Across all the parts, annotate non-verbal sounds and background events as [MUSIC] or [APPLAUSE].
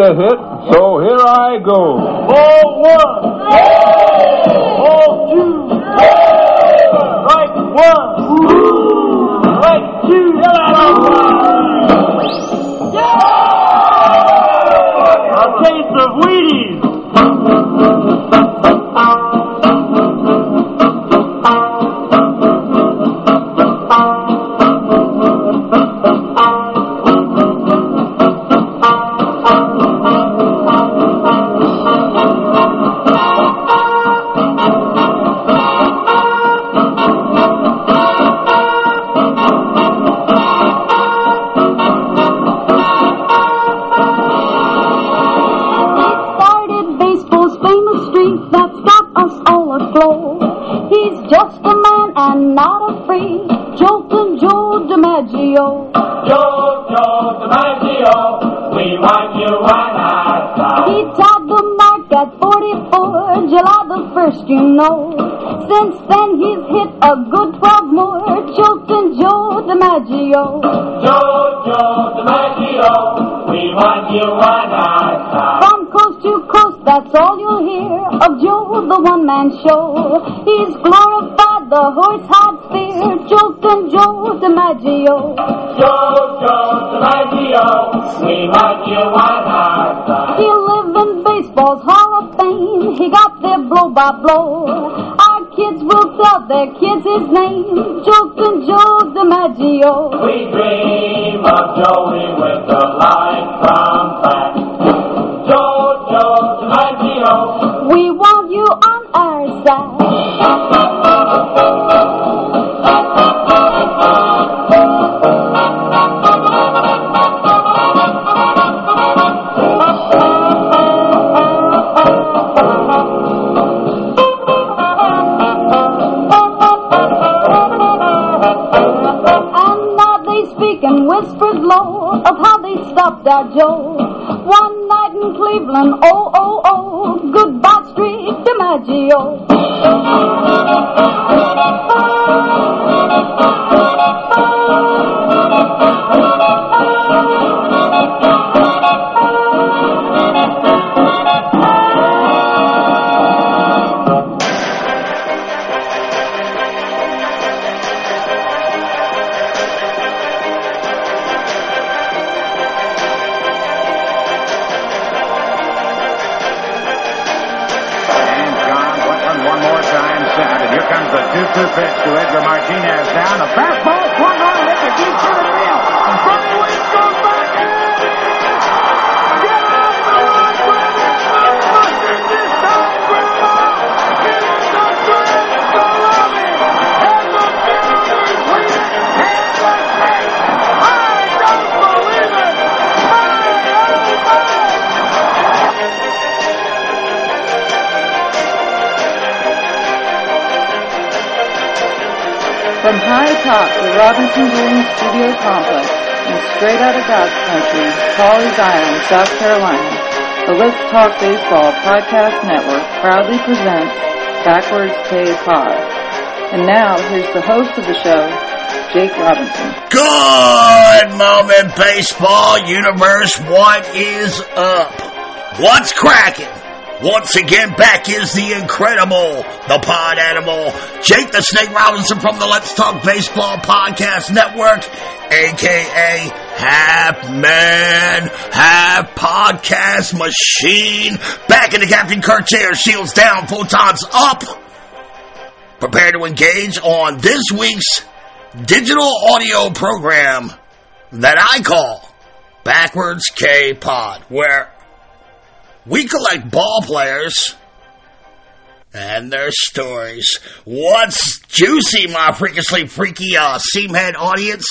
So here I go. Ball show. Of how they stopped our Joe. One night in Cleveland, oh, oh, oh, goodbye Street DiMaggio. Straight out of God's country, Pawleys Island, South Carolina, the Let's Talk Baseball Podcast Network proudly presents Backwards K Pod. And now, here's the host of the show, Jake Robinson. Good moment, baseball universe. What is up? What's cracking? Once again, back is the incredible, the pod animal, Jake the Snake Robinson from the Let's Talk Baseball Podcast Network, aka Half Man, Podcast Machine, back in the Captain Kirk chair, shields down, photons up, prepare to engage on this week's digital audio program that I call Backwards K Pod, where we collect ball players and their stories. What's juicy, my freakishly freaky uh, seamhead audience?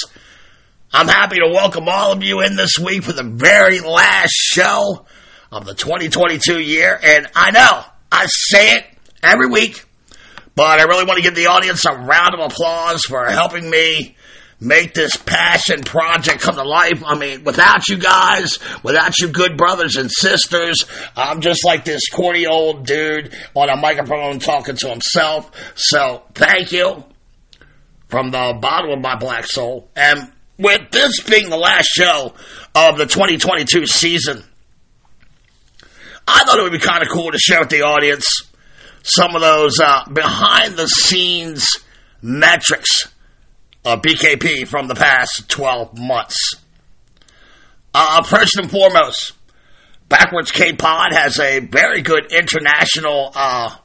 I'm happy to welcome all of you in this week for the very last show of the 2022 year. And I know I say it every week, but I really want to give the audience a round of applause for helping me make this passion project come to life. I mean, without you guys, without you good brothers and sisters, I'm just like this corny old dude on a microphone talking to himself. So thank you from the bottom of my black soul. And with this being the last show of the 2022 season, I thought it would be kind of cool to share with the audience some of those uh, behind the scenes metrics of BKP from the past 12 months. Uh, first and foremost, Backwards K Pod has a very good international uh,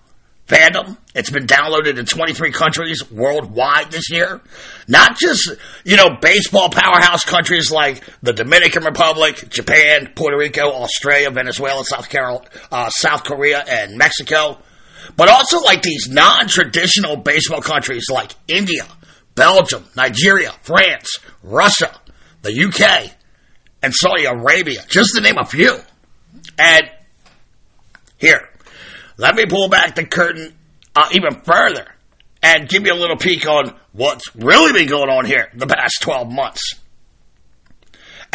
fandom. It's been downloaded in 23 countries worldwide this year. Not just, you know, baseball powerhouse countries like the Dominican Republic, Japan, Puerto Rico, Australia, Venezuela, South, Carol, uh, South Korea, and Mexico, but also like these non-traditional baseball countries like India, Belgium, Nigeria, France, Russia, the UK, and Saudi Arabia, just to name a few. And here, let me pull back the curtain uh, even further and give you a little peek on what's really been going on here the past 12 months.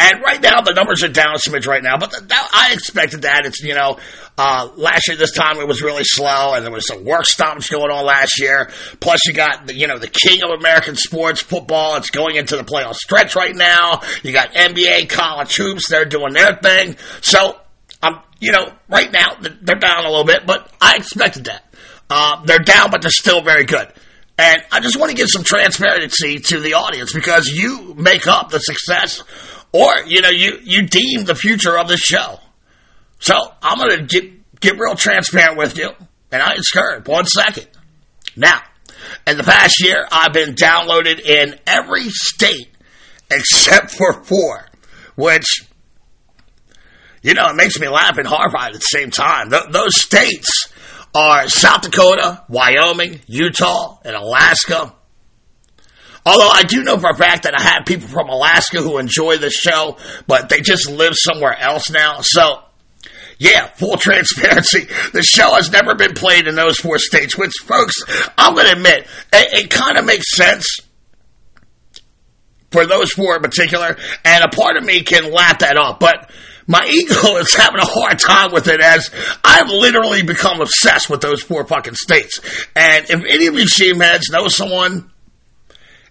And right now, the numbers are down a smidge right now, but that, I expected that. It's, you know, uh, last year this time it was really slow and there was some work stoppage going on last year. Plus you got, the, you know, the king of American sports, football. It's going into the playoff stretch right now. You got NBA, college hoops. They're doing their thing. So, you know, right now they're down a little bit, but I expected that. Uh, they're down, but they're still very good. And I just want to give some transparency to the audience because you make up the success or, you know, you, you deem the future of this show. So I'm going to get, get real transparent with you. And I scared. One second. Now, in the past year, I've been downloaded in every state except for four, which, you know, it makes me laugh and horrified at the same time. Th- those states are South Dakota, Wyoming, Utah, and Alaska. Although I do know for a fact that I have people from Alaska who enjoy the show, but they just live somewhere else now. So, yeah, full [LAUGHS] transparency. The show has never been played in those four states, which, folks, I'm going to admit, it, it kind of makes sense for those four in particular, and a part of me can laugh that off, but my ego [LAUGHS] is having a hard time with it as I've literally become obsessed with those four fucking states. And if any of you sheep heads know someone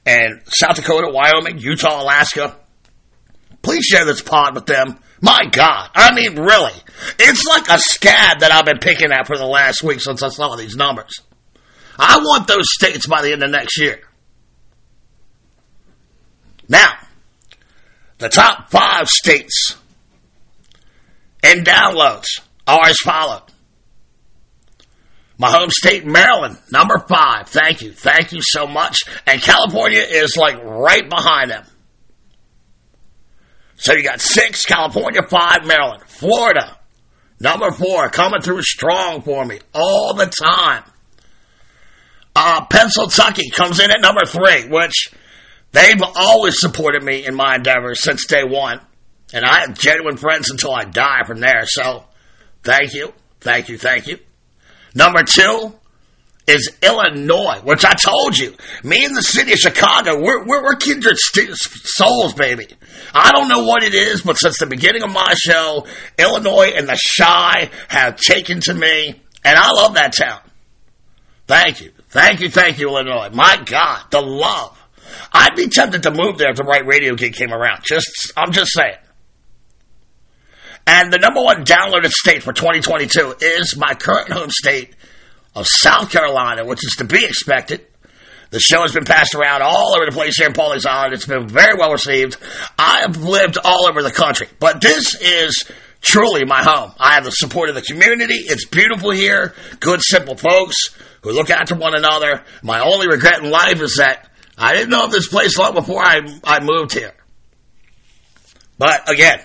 in South Dakota, Wyoming, Utah, Alaska, please share this pod with them. My God. I mean, really. It's like a scab that I've been picking at for the last week since I saw these numbers. I want those states by the end of next year. Now, the top five states in downloads are as followed. My home state, Maryland, number five. Thank you. Thank you so much. And California is like right behind them. So you got six, California, five, Maryland. Florida, number four, coming through strong for me all the time. Uh, Pennsylvania comes in at number three, which they've always supported me in my endeavors since day one. And I have genuine friends until I die from there. So thank you. Thank you. Thank you. Number two is Illinois, which I told you. Me and the city of Chicago, we're, we're, we're kindred st- souls, baby. I don't know what it is, but since the beginning of my show, Illinois and the Chi have taken to me, and I love that town. Thank you. Thank you, thank you, Illinois. My God, the love. I'd be tempted to move there if the right radio gig came around. Just, I'm just saying. And the number one downloaded state for 2022 is my current home state of South Carolina, which is to be expected. The show has been passed around all over the place here in Pawleys Island. It's been very well received. I have lived all over the country, but this is truly my home. I have the support of the community. It's beautiful here. Good, simple folks who look after one another. My only regret in life is that I didn't know of this place long before I, I moved here. But again,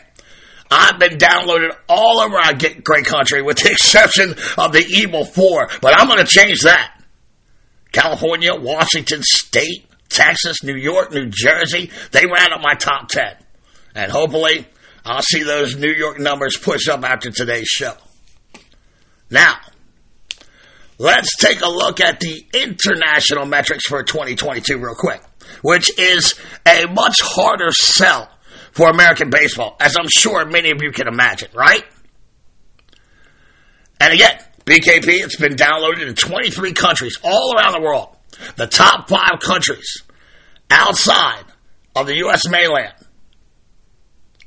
I've been downloaded all over our great country with the [LAUGHS] exception of the evil four, but I'm going to change that. California, Washington State, Texas, New York, New Jersey, they ran up my top 10. And hopefully, I'll see those New York numbers push up after today's show. Now, let's take a look at the international metrics for 2022 real quick, which is a much harder sell for American baseball, as I'm sure many of you can imagine, right? And again, BKP, it's been downloaded in 23 countries all around the world. The top five countries outside of the U.S. mainland.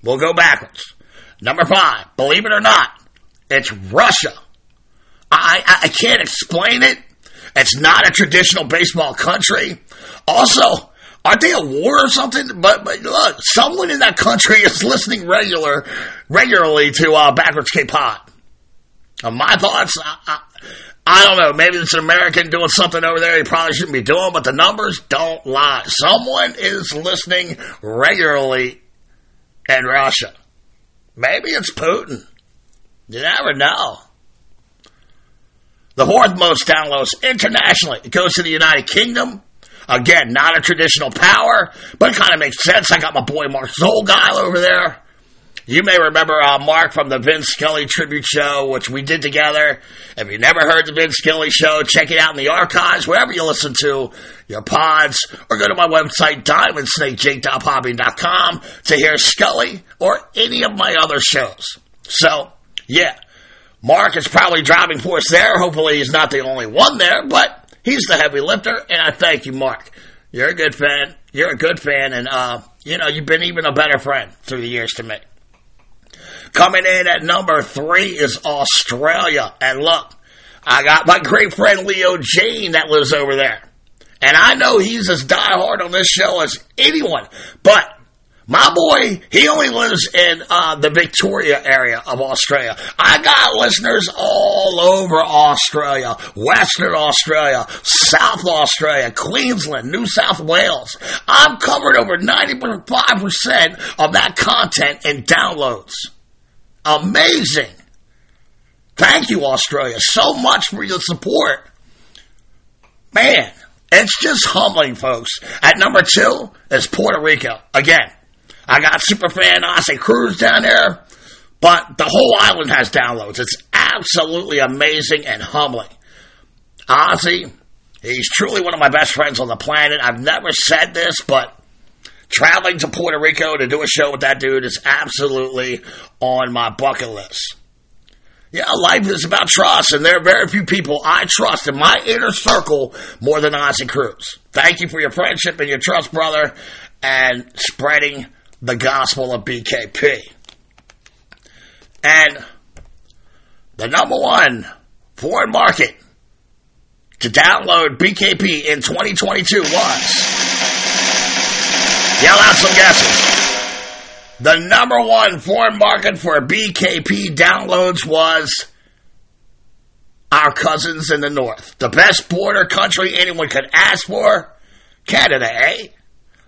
We'll go backwards. Number five, believe it or not, It's Russia. I, I, I can't explain it. It's not a traditional baseball country. Also, aren't they a war or something? But, but look, someone in that country is listening regular, regularly to uh, Backwards K-Pod. Uh, my thoughts, I, I, I don't know. Maybe it's an American doing something over there he probably shouldn't be doing, but the numbers don't lie. Someone is listening regularly in Russia. Maybe it's Putin. You never know. The fourth most downloads internationally. It goes to the United Kingdom. Again, not a traditional power, but it kind of makes sense. I got my boy Mark Zolgile over there. You may remember uh, Mark from the Vince Scully tribute show, which we did together. If you never heard the Vince Scully show, check it out in the archives, wherever you listen to your pods, or go to my website, diamondsnakejake.podbean.com to hear Scully or any of my other shows. So, yeah, Mark is probably driving force there. Hopefully he's not the only one there, but he's the heavy lifter, and I thank you, Mark. You're a good fan. You're a good fan, and, uh, you know, you've been even a better friend through the years to me. Coming in at number three is Australia. And look, I got my great friend Leo Jane that lives over there. And I know he's as diehard on this show as anyone. But my boy, he only lives in uh, the Victoria area of Australia. I got listeners all over Australia, Western Australia, South Australia, Queensland, New South Wales. I've covered over 95% of that content in downloads. Amazing. Thank you, Australia, so much for your support. Man, it's just humbling, folks. At number two is Puerto Rico. Again, I got superfan Ozzy Cruz down there, but the whole island has downloads. It's absolutely amazing and humbling. Ozzy, he's truly one of my best friends on the planet. I've never said this, but traveling to Puerto Rico to do a show with that dude is absolutely on my bucket list. Yeah, life is about trust, and there are very few people I trust in my inner circle more than Ozzy Cruz. Thank you for your friendship and your trust, brother, and spreading the gospel of BKP. And the number one foreign market to download BKP in 2022 was. Yell out some guesses. The number one foreign market for BKP downloads was our cousins in the north. The best border country anyone could ask for? Canada, eh?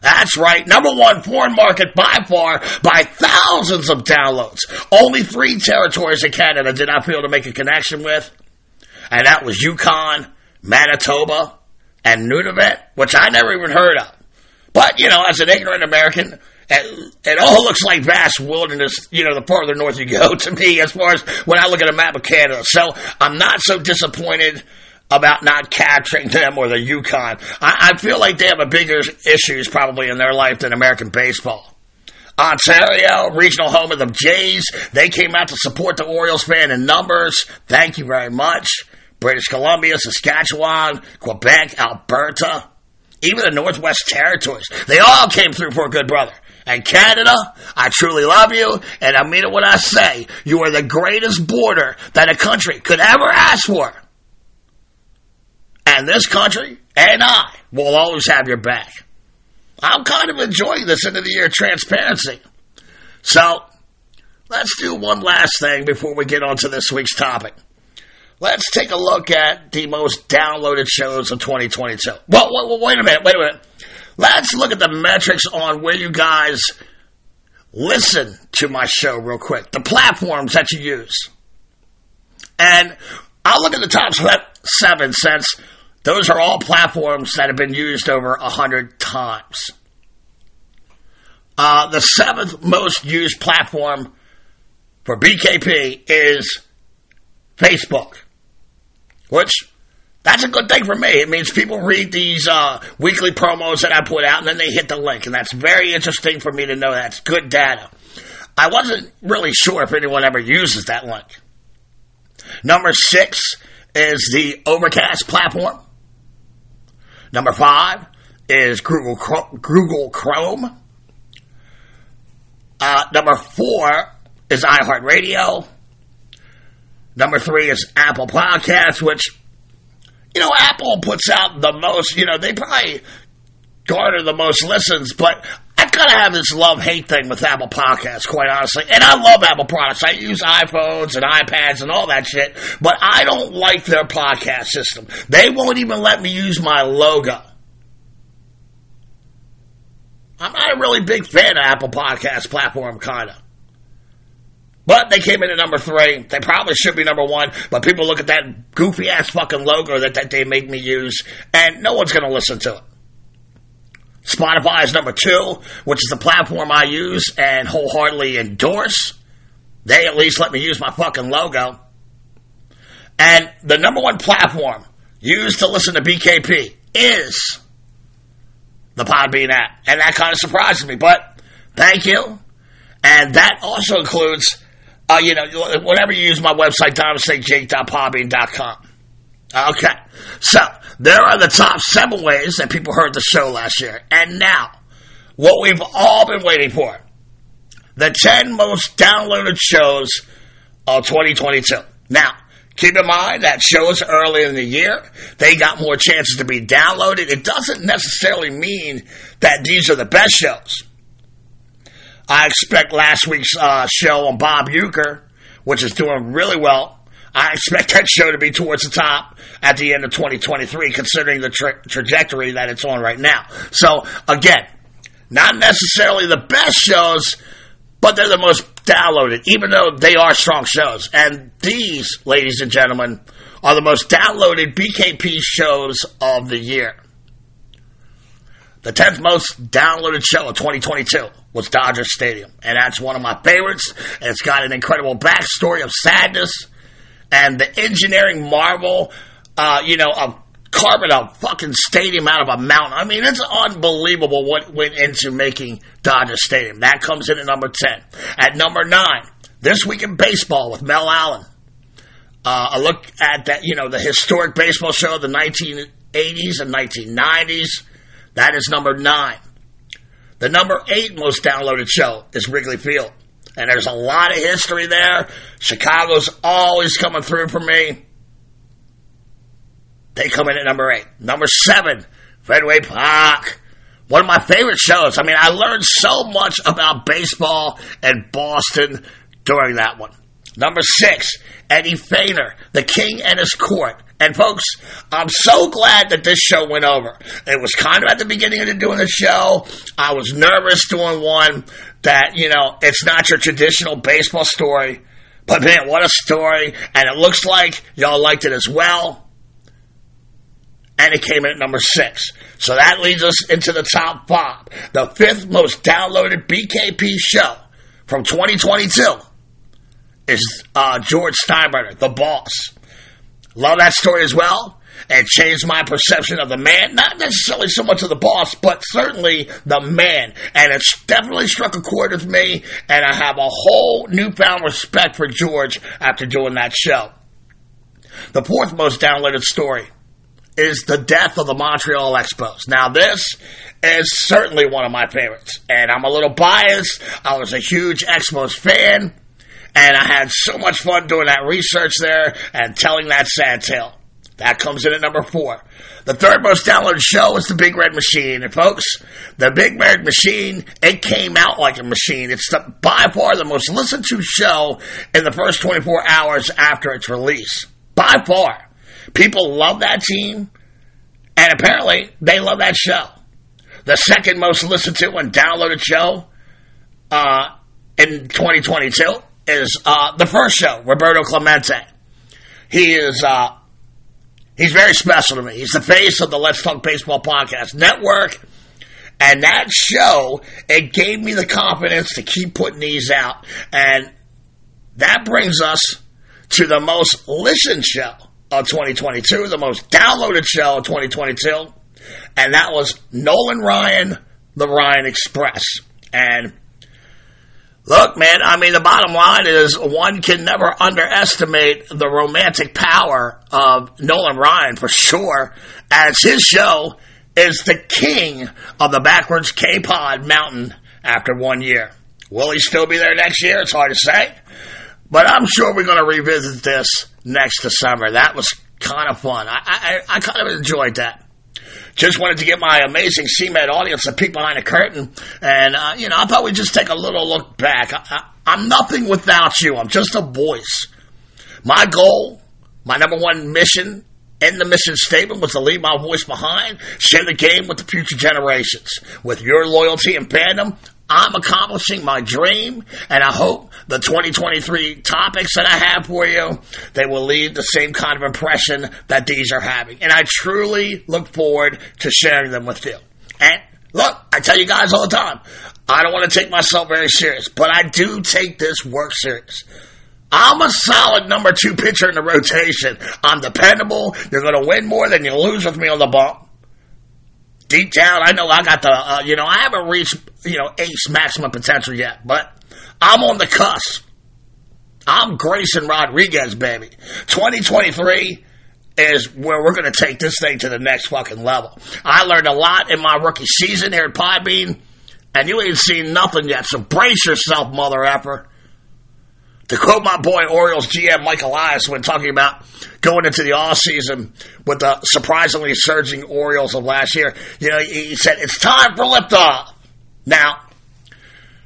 That's right. Number one foreign market by far by thousands of downloads. Only three territories in Canada did I feel to make a connection with. And that was Yukon, Manitoba, and Nunavut, which I never even heard of. But, you know, as an ignorant American, it, it all looks like vast wilderness, you know, the farther north you go [LAUGHS] to me as far as when I look at a map of Canada. So I'm not so disappointed about not capturing them or the Yukon. I, I feel like they have a bigger issues probably in their life than American baseball. Ontario, regional home of the Jays, they came out to support the Orioles fan in numbers. Thank you very much. British Columbia, Saskatchewan, Quebec, Alberta, even the Northwest Territories. They all came through for a good brother. And Canada, I truly love you, and I mean it when I say you are the greatest border that a country could ever ask for. And this country and I will always have your back. I'm kind of enjoying this end of the year transparency. So, let's do one last thing before we get on to this week's topic. Let's take a look at the most downloaded shows of 2022. Well, wait, wait a minute, wait a minute. Let's look at the metrics on where you guys listen to my show real quick. The platforms that you use. And I'll look at the top seven since those are all platforms that have been used over a hundred times. Uh, the seventh most used platform for BKP is Facebook, which that's a good thing for me. It means people read these uh, weekly promos that I put out and then they hit the link, and that's very interesting for me to know. That's good data. I wasn't really sure if anyone ever uses that link. Number six is the Overcast platform. Number five is Google Google Chrome. Uh, number four is iHeartRadio. Number three is Apple Podcasts, which, you know, Apple puts out the most, you know, they probably garner the most listens, but I kind of have this love hate thing with Apple Podcasts, quite honestly. And I love Apple products. I use iPhones and iPads and all that shit, but I don't like their podcast system. They won't even let me use my logo. I'm not a really big fan of Apple Podcast platform, kind of. But they came in at number three. They probably should be number one, but people look at that goofy ass fucking logo that, that they make me use, and no one's going to listen to it. Spotify is number two, which is the platform I use and wholeheartedly endorse. They at least let me use my fucking logo. And the number one platform used to listen to BKP is the Podbean app. And that kind of surprises me, but thank you. And that also includes, uh, you know, whenever you use my website, DiamondSnakeJake.podbean.com. Okay. So, there are the top seven ways that people heard the show last year. And now, what we've all been waiting for. The 10 most downloaded shows of 2022. Now, keep in mind that shows early in the year, they got more chances to be downloaded. It doesn't necessarily mean that these are the best shows. I expect last week's uh, show on Bob Uecker, which is doing really well, I expect that show to be towards the top at the end of 2023, considering the tra- trajectory that it's on right now. So, again, not necessarily the best shows, but they're the most downloaded, even though they are strong shows. And these, ladies and gentlemen, are the most downloaded BKP shows of the year. The 10th most downloaded show of 2022 was Dodger Stadium. And that's one of my favorites. It's got an incredible backstory of sadness and the engineering marvel, uh, you know, of carving a fucking stadium out of a mountain. I mean, it's unbelievable what went into making Dodger Stadium. That comes in at number 10. At number 9, This Week in Baseball with Mel Allen. Uh, a look at that, you know, the historic baseball show of the 1980s and 1990s. That is number 9. The number 8 most downloaded show is Wrigley Field. And there's a lot of history there. Chicago's always coming through for me. They come in at number eight. Number seven, Fenway Park. One of my favorite shows. I mean, I learned so much about baseball and Boston during that one. Number six, Eddie Feigner, the king and his court. And folks, I'm so glad that this show went over. It was kind of at the beginning of doing the show. I was nervous doing one that, you know, it's not your traditional baseball story. But man, what a story. And it looks like y'all liked it as well. And it came in at number six. So that leads us into the top five. The fifth most downloaded BKP show from 2022 is uh, George Steinbrenner, The Boss. Love that story as well. It changed my perception of the man. Not necessarily so much of the boss, but certainly the man. And it's definitely struck a chord with me. And I have a whole newfound respect for George after doing that show. The fourth most downloaded story is the death of the Montreal Expos. Now, this is certainly one of my favorites. And I'm a little biased. I was a huge Expos fan. And I had so much fun doing that research there and telling that sad tale. That comes in at number four. The third most downloaded show is The Big Red Machine. And folks, The Big Red Machine, it came out like a machine. It's the, by far the most listened to show in the first 24 hours after its release. By far. People love that team, and apparently they love that show. The second most listened to and downloaded show uh, in 2022 is uh, the first show, Roberto Clemente. He is uh, he's very special to me. He's the face of the Let's Talk Baseball podcast network. And that show, it gave me the confidence to keep putting these out. And that brings us to the most listened show of 2022, the most downloaded show of 2022. And that was Nolan Ryan, The Ryan Express. And Look, man, I mean, the bottom line is one can never underestimate the romantic power of Nolan Ryan for sure, as his show is the king of the backwards K-Pod mountain after one year. Will he still be there next year? It's hard to say. But I'm sure we're going to revisit this next December. That was kind of fun. I, I, I kind of enjoyed that. Just wanted to get my amazing seamhead audience a peek behind the curtain. And, uh, you know, I thought we'd just take a little look back. I, I, I'm nothing without you. I'm just a voice. My goal, my number one mission in the mission statement was to leave my voice behind, share the game with the future generations. With your loyalty and fandom, I'm accomplishing my dream, and I hope the 2023 topics that I have for you, they will leave the same kind of impression that these are having. And I truly look forward to sharing them with you. And look, I tell you guys all the time, I don't want to take myself very serious, but I do take this work serious. I'm a solid number two pitcher in the rotation. I'm dependable. You're going to win more than you lose with me on the bump. Deep down, I know I got the, uh, you know, I haven't reached, you know, ace maximum potential yet, but I'm on the cusp. I'm Grayson Rodriguez, baby. 2023 is where we're going to take this thing to the next fucking level. I learned a lot in my rookie season here at Podbean, and you ain't seen nothing yet, so brace yourself, mother effer. To quote my boy Orioles GM Mike Elias when talking about going into the off season with the surprisingly surging Orioles of last year, you know, he said it's time for liftoff. Now,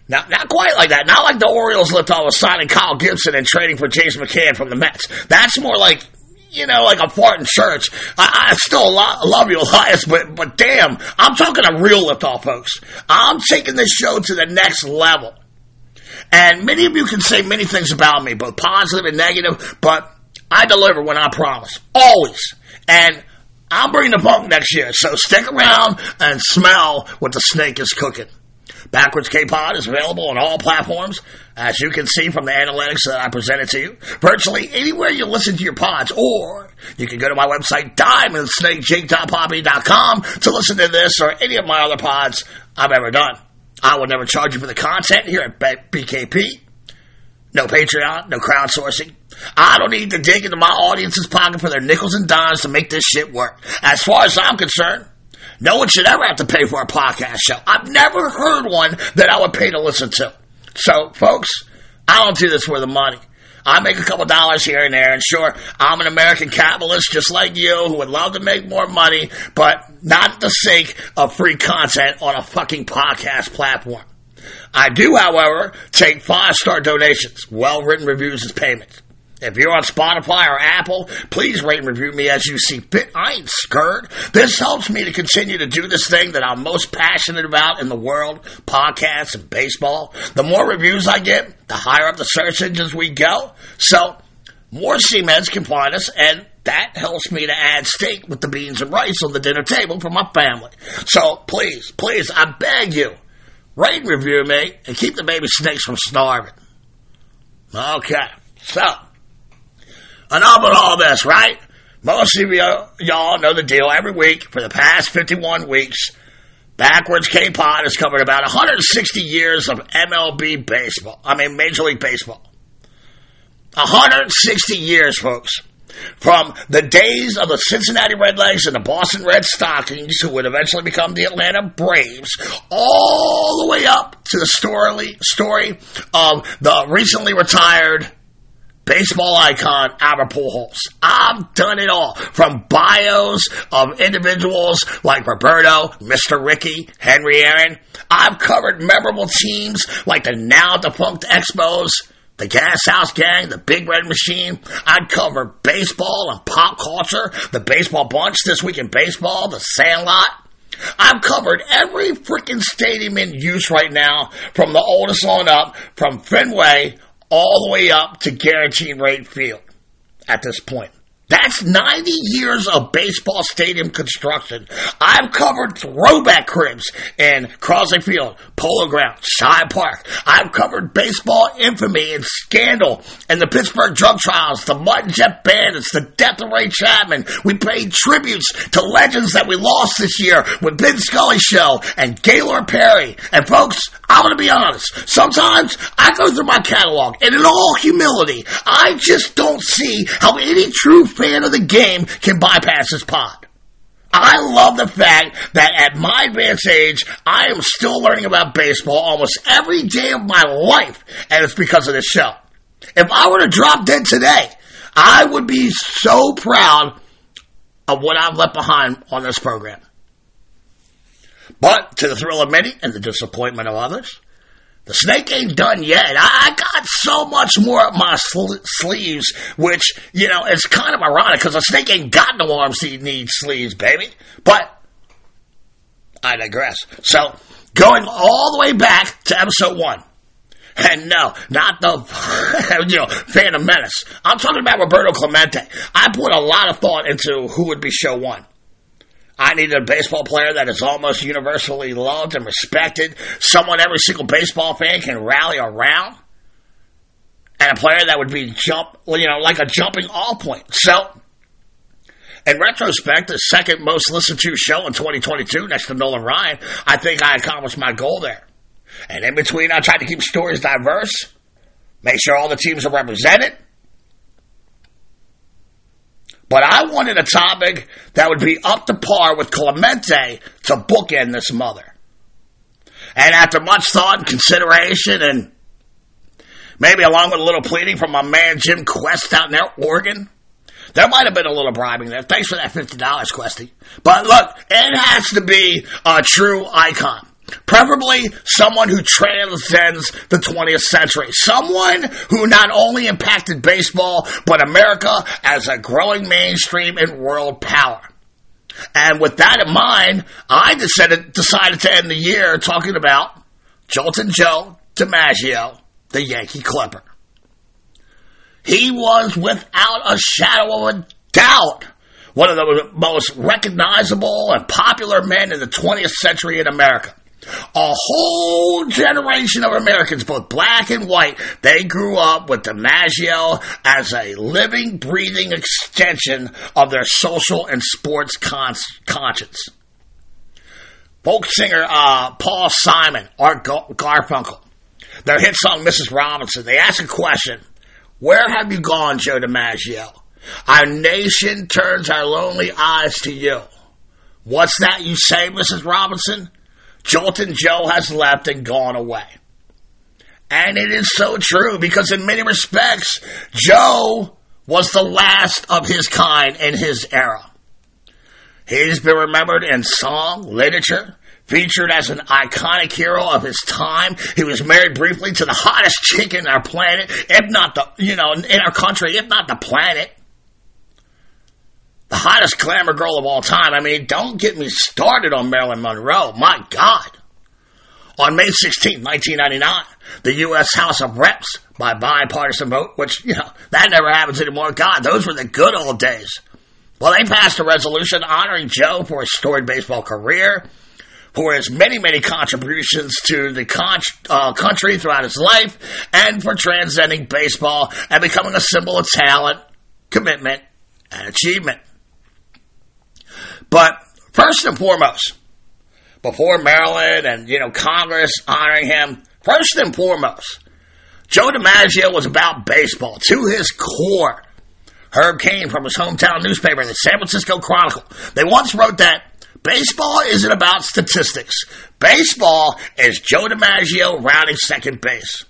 now, not quite like that. Not like the Orioles liftoff with signing Kyle Gibson and trading for James McCann from the Mets. That's more like you know, like a fart in church. I, I still lo- love you, Elias, but but damn, I'm talking a real liftoff, folks. I'm taking this show to the next level. And many of you can say many things about me, both positive and negative, but I deliver when I promise. Always. And I'll bring the funk next year, so stick around and smell what the snake is cooking. Backwards K-Pod is available on all platforms, as you can see from the analytics that I presented to you. Virtually anywhere you listen to your pods, or you can go to my website, diamondsnakejake.podbean.com to listen to this or any of my other pods I've ever done. I will never charge you for the content here at BKP. No Patreon, no crowdsourcing. I don't need to dig into my audience's pocket for their nickels and dimes to make this shit work. As far as I'm concerned, no one should ever have to pay for a podcast show. I've never heard one that I would pay to listen to. So, folks, I don't do this for the money. I make a couple dollars here and there, and sure, I'm an American capitalist just like you who would love to make more money, but not the sake of free content on a fucking podcast platform. I do, however, take five star donations, well written reviews as payments. If you're on Spotify or Apple, please rate and review me as you see fit. I ain't scared. This helps me to continue to do this thing that I'm most passionate about in the world, podcasts and baseball. The more reviews I get, the higher up the search engines we go. So, more seamheads can find us, and that helps me to add steak with the beans and rice on the dinner table for my family. So, please, please, I beg you, rate and review me, and keep the baby snakes from starving. Okay, so enough of all this, right? Most of y'all know the deal. Every week for the past 51 weeks, Backwards K-Pod has covered about 160 years of MLB baseball. I mean, Major League Baseball. 160 years, folks. From the days of the Cincinnati Redlegs and the Boston Red Stockings, who would eventually become the Atlanta Braves, all the way up to the story, story of the recently retired baseball icon Albert Pujols. I've done it all from bios of individuals like Roberto, Mr. Ricky, Henry Aaron. I've covered memorable teams like the now defunct Expos, the Gas House Gang, the Big Red Machine. I'd cover baseball and pop culture, the baseball bunch this week in baseball, the Sandlot. I've covered every freaking stadium in use right now, from the oldest on up, from Fenway all the way up to guaranteed rate field at this point. That's 90 years of baseball stadium construction. I've covered throwback cribs in Crosley Field, Polo Ground, Shibe Park. I've covered baseball infamy and scandal and the Pittsburgh drug trials, the Mud and Jet Bandits, the death of Ray Chapman. We paid tributes to legends that we lost this year with Vin Scully Show and Gaylord Perry. And folks, I'm going to be honest. Sometimes I go through my catalog and in all humility, I just don't see how any true fan of the game can bypass this pod. I love the fact that at my advanced age, I am still learning about baseball almost every day of my life, and it's because of this show. If I were to drop dead today, I would be so proud of what I've left behind on this program. But to the thrill of many and the disappointment of others, the snake ain't done yet. I got so much more up my sl- sleeves, which, you know, it's kind of ironic because the snake ain't got no arms he needs sleeves, baby. But I digress. So, going all the way back to episode one. And no, not the, [LAUGHS] you know, Phantom Menace. I'm talking about Roberto Clemente. I put a lot of thought into who would be show one. I needed a baseball player that is almost universally loved and respected, someone every single baseball fan can rally around, and a player that would be jump, you know, like a jumping all point. So, in retrospect, the second most listened to show in 2022 next to Nolan Ryan, I think I accomplished my goal there. And in between, I tried to keep stories diverse, make sure all the teams are represented, but I wanted a topic that would be up to par with Clemente to bookend this mother. And after much thought and consideration, and maybe along with a little pleading from my man Jim Quest out in Oregon, there might have been a little bribing there. Thanks for that $50, Questy. But look, it has to be a true icon. Preferably someone who transcends the 20th century. Someone who not only impacted baseball, but America as a growing mainstream and world power. And with that in mind, I decided, decided to end the year talking about Joltin' Joe DiMaggio, the Yankee Clipper. He was without a shadow of a doubt one of the most recognizable and popular men in the 20th century in America. A whole generation of Americans, both black and white, they grew up with DiMaggio as a living, breathing extension of their social and sports con- conscience. Folk singer uh, Paul Simon, Art Garfunkel, their hit song Mrs. Robinson, they ask a question Where have you gone, Joe DiMaggio? Our nation turns our lonely eyes to you. What's that you say, Mrs. Robinson? Joltin' Joe has left and gone away. And it is so true because, in many respects, Joe was the last of his kind in his era. He's been remembered in song, literature, featured as an iconic hero of his time. He was married briefly to the hottest chick in our planet, if not the, you know, in our country, if not the planet. The hottest glamour girl of all time. I mean, don't get me started on Marilyn Monroe. My God. On May 16, 1999, the U.S. House of Reps, by bipartisan vote, which, you know, that never happens anymore. God, those were the good old days. Well, they passed a resolution honoring Joe for his storied baseball career, for his many, many contributions to the con- uh, country throughout his life, and for transcending baseball and becoming a symbol of talent, commitment, and achievement. But first and foremost, before Marilyn and, you know, Congress honoring him, first and foremost, Joe DiMaggio was about baseball to his core. Herb Caen from his hometown newspaper, the San Francisco Chronicle, they once wrote that baseball isn't about statistics. Baseball is Joe DiMaggio rounding second base.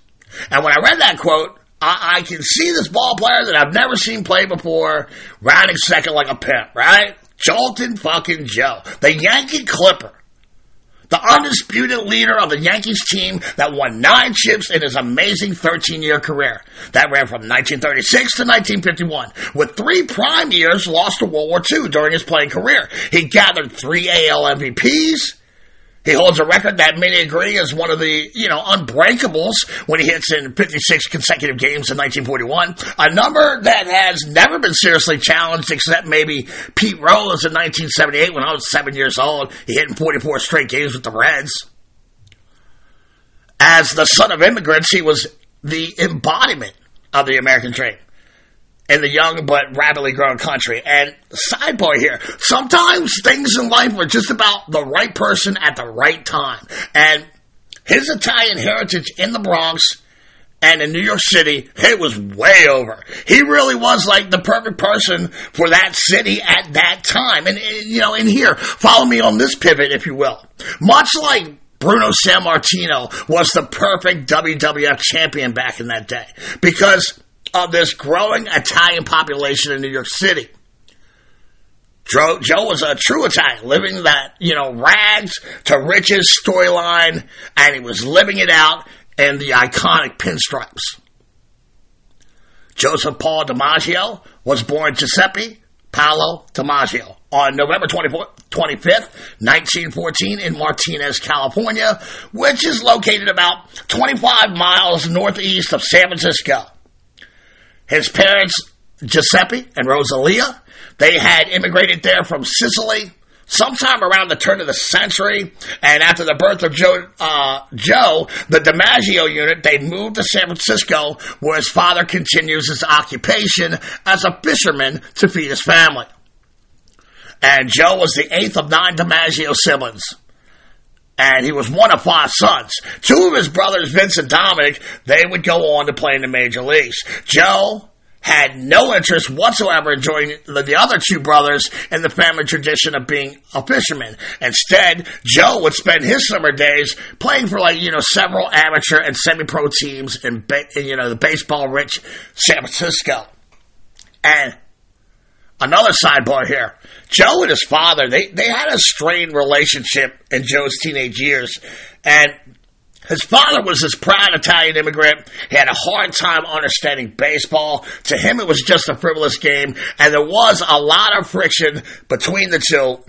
And when I read that quote, I, I can see this ball player that I've never seen play before rounding second like a pimp, right? Joltin' fucking Joe, the Yankee Clipper, the undisputed leader of the Yankees team that won nine chips in his amazing 13 year career. That ran from 1936 to 1951, with three prime years lost to World War II during his playing career. He gathered three AL MVPs, he holds a record that many agree is one of the, you know, unbreakables when he hits in 56 consecutive games in 1941. A number that has never been seriously challenged except maybe Pete Rose in 1978 when I was seven years old. He hit in 44 straight games with the Reds. As the son of immigrants, he was the embodiment of the American dream in the young but rapidly growing country. And sidebar here, sometimes things in life are just about the right person at the right time. And his Italian heritage in the Bronx and in New York City, it was way over. He really was like the perfect person for that city at that time. And, and you know, in here, follow me on this pivot, if you will. Much like Bruno Sammartino was the perfect WWF champion back in that day because of this growing Italian population in New York City. Joe, Joe was a true Italian, living that, you know, rags to riches storyline, and he was living it out in the iconic pinstripes. Joseph Paul DiMaggio was born Giuseppe Paolo DiMaggio on November 24, 25th, 1914 in Martinez, California, which is located about 25 miles northeast of San Francisco. His parents, Giuseppe and Rosalia, they had immigrated there from Sicily sometime around the turn of the century. And after the birth of Joe, uh, Joe, the DiMaggio unit, they moved to San Francisco where his father continues his occupation as a fisherman to feed his family. And Joe was the eighth of nine DiMaggio siblings. And he was one of five sons. Two of his brothers, Vince and Dominic, they would go on to play in the major leagues. Joe had no interest whatsoever in joining the other two brothers in the family tradition of being a fisherman. Instead, Joe would spend his summer days playing for like, you know, several amateur and semi-pro teams in, you know, the baseball-rich San Francisco. And another sidebar here. Joe and his father, they, they had a strained relationship in Joe's teenage years. And his father was this proud Italian immigrant. He had a hard time understanding baseball. To him, it was just a frivolous game, and there was a lot of friction between the two.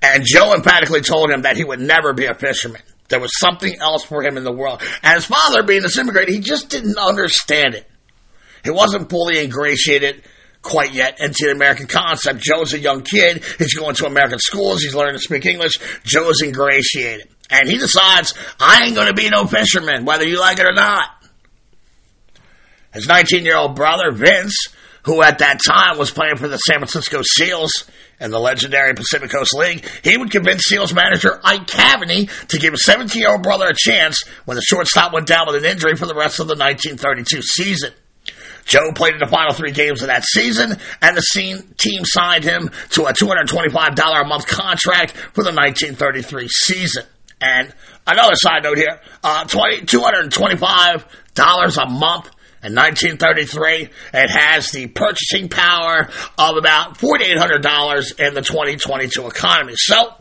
And Joe emphatically told him that he would never be a fisherman. There was something else for him in the world. And his father, being this immigrant, he just didn't understand it. He wasn't fully ingratiated quite yet into the American concept. Joe's a young kid. He's going to American schools. He's learning to speak English. Joe's ingratiated. And he decides, I ain't going to be no fisherman, whether you like it or not. His 19 year old brother, Vince, who at that time was playing for the San Francisco Seals in the legendary Pacific Coast League, he would convince Seals manager Ike Caveney to give his 17 year old brother a chance when the shortstop went down with an injury for the rest of the 1932 season. Joe played in the final three games of that season, and the team signed him to a $225 a month contract for the 1933 season. And another side note here, uh, 20, $225 a month in 1933. It has the purchasing power of about $4,800 in the 2022 economy. So,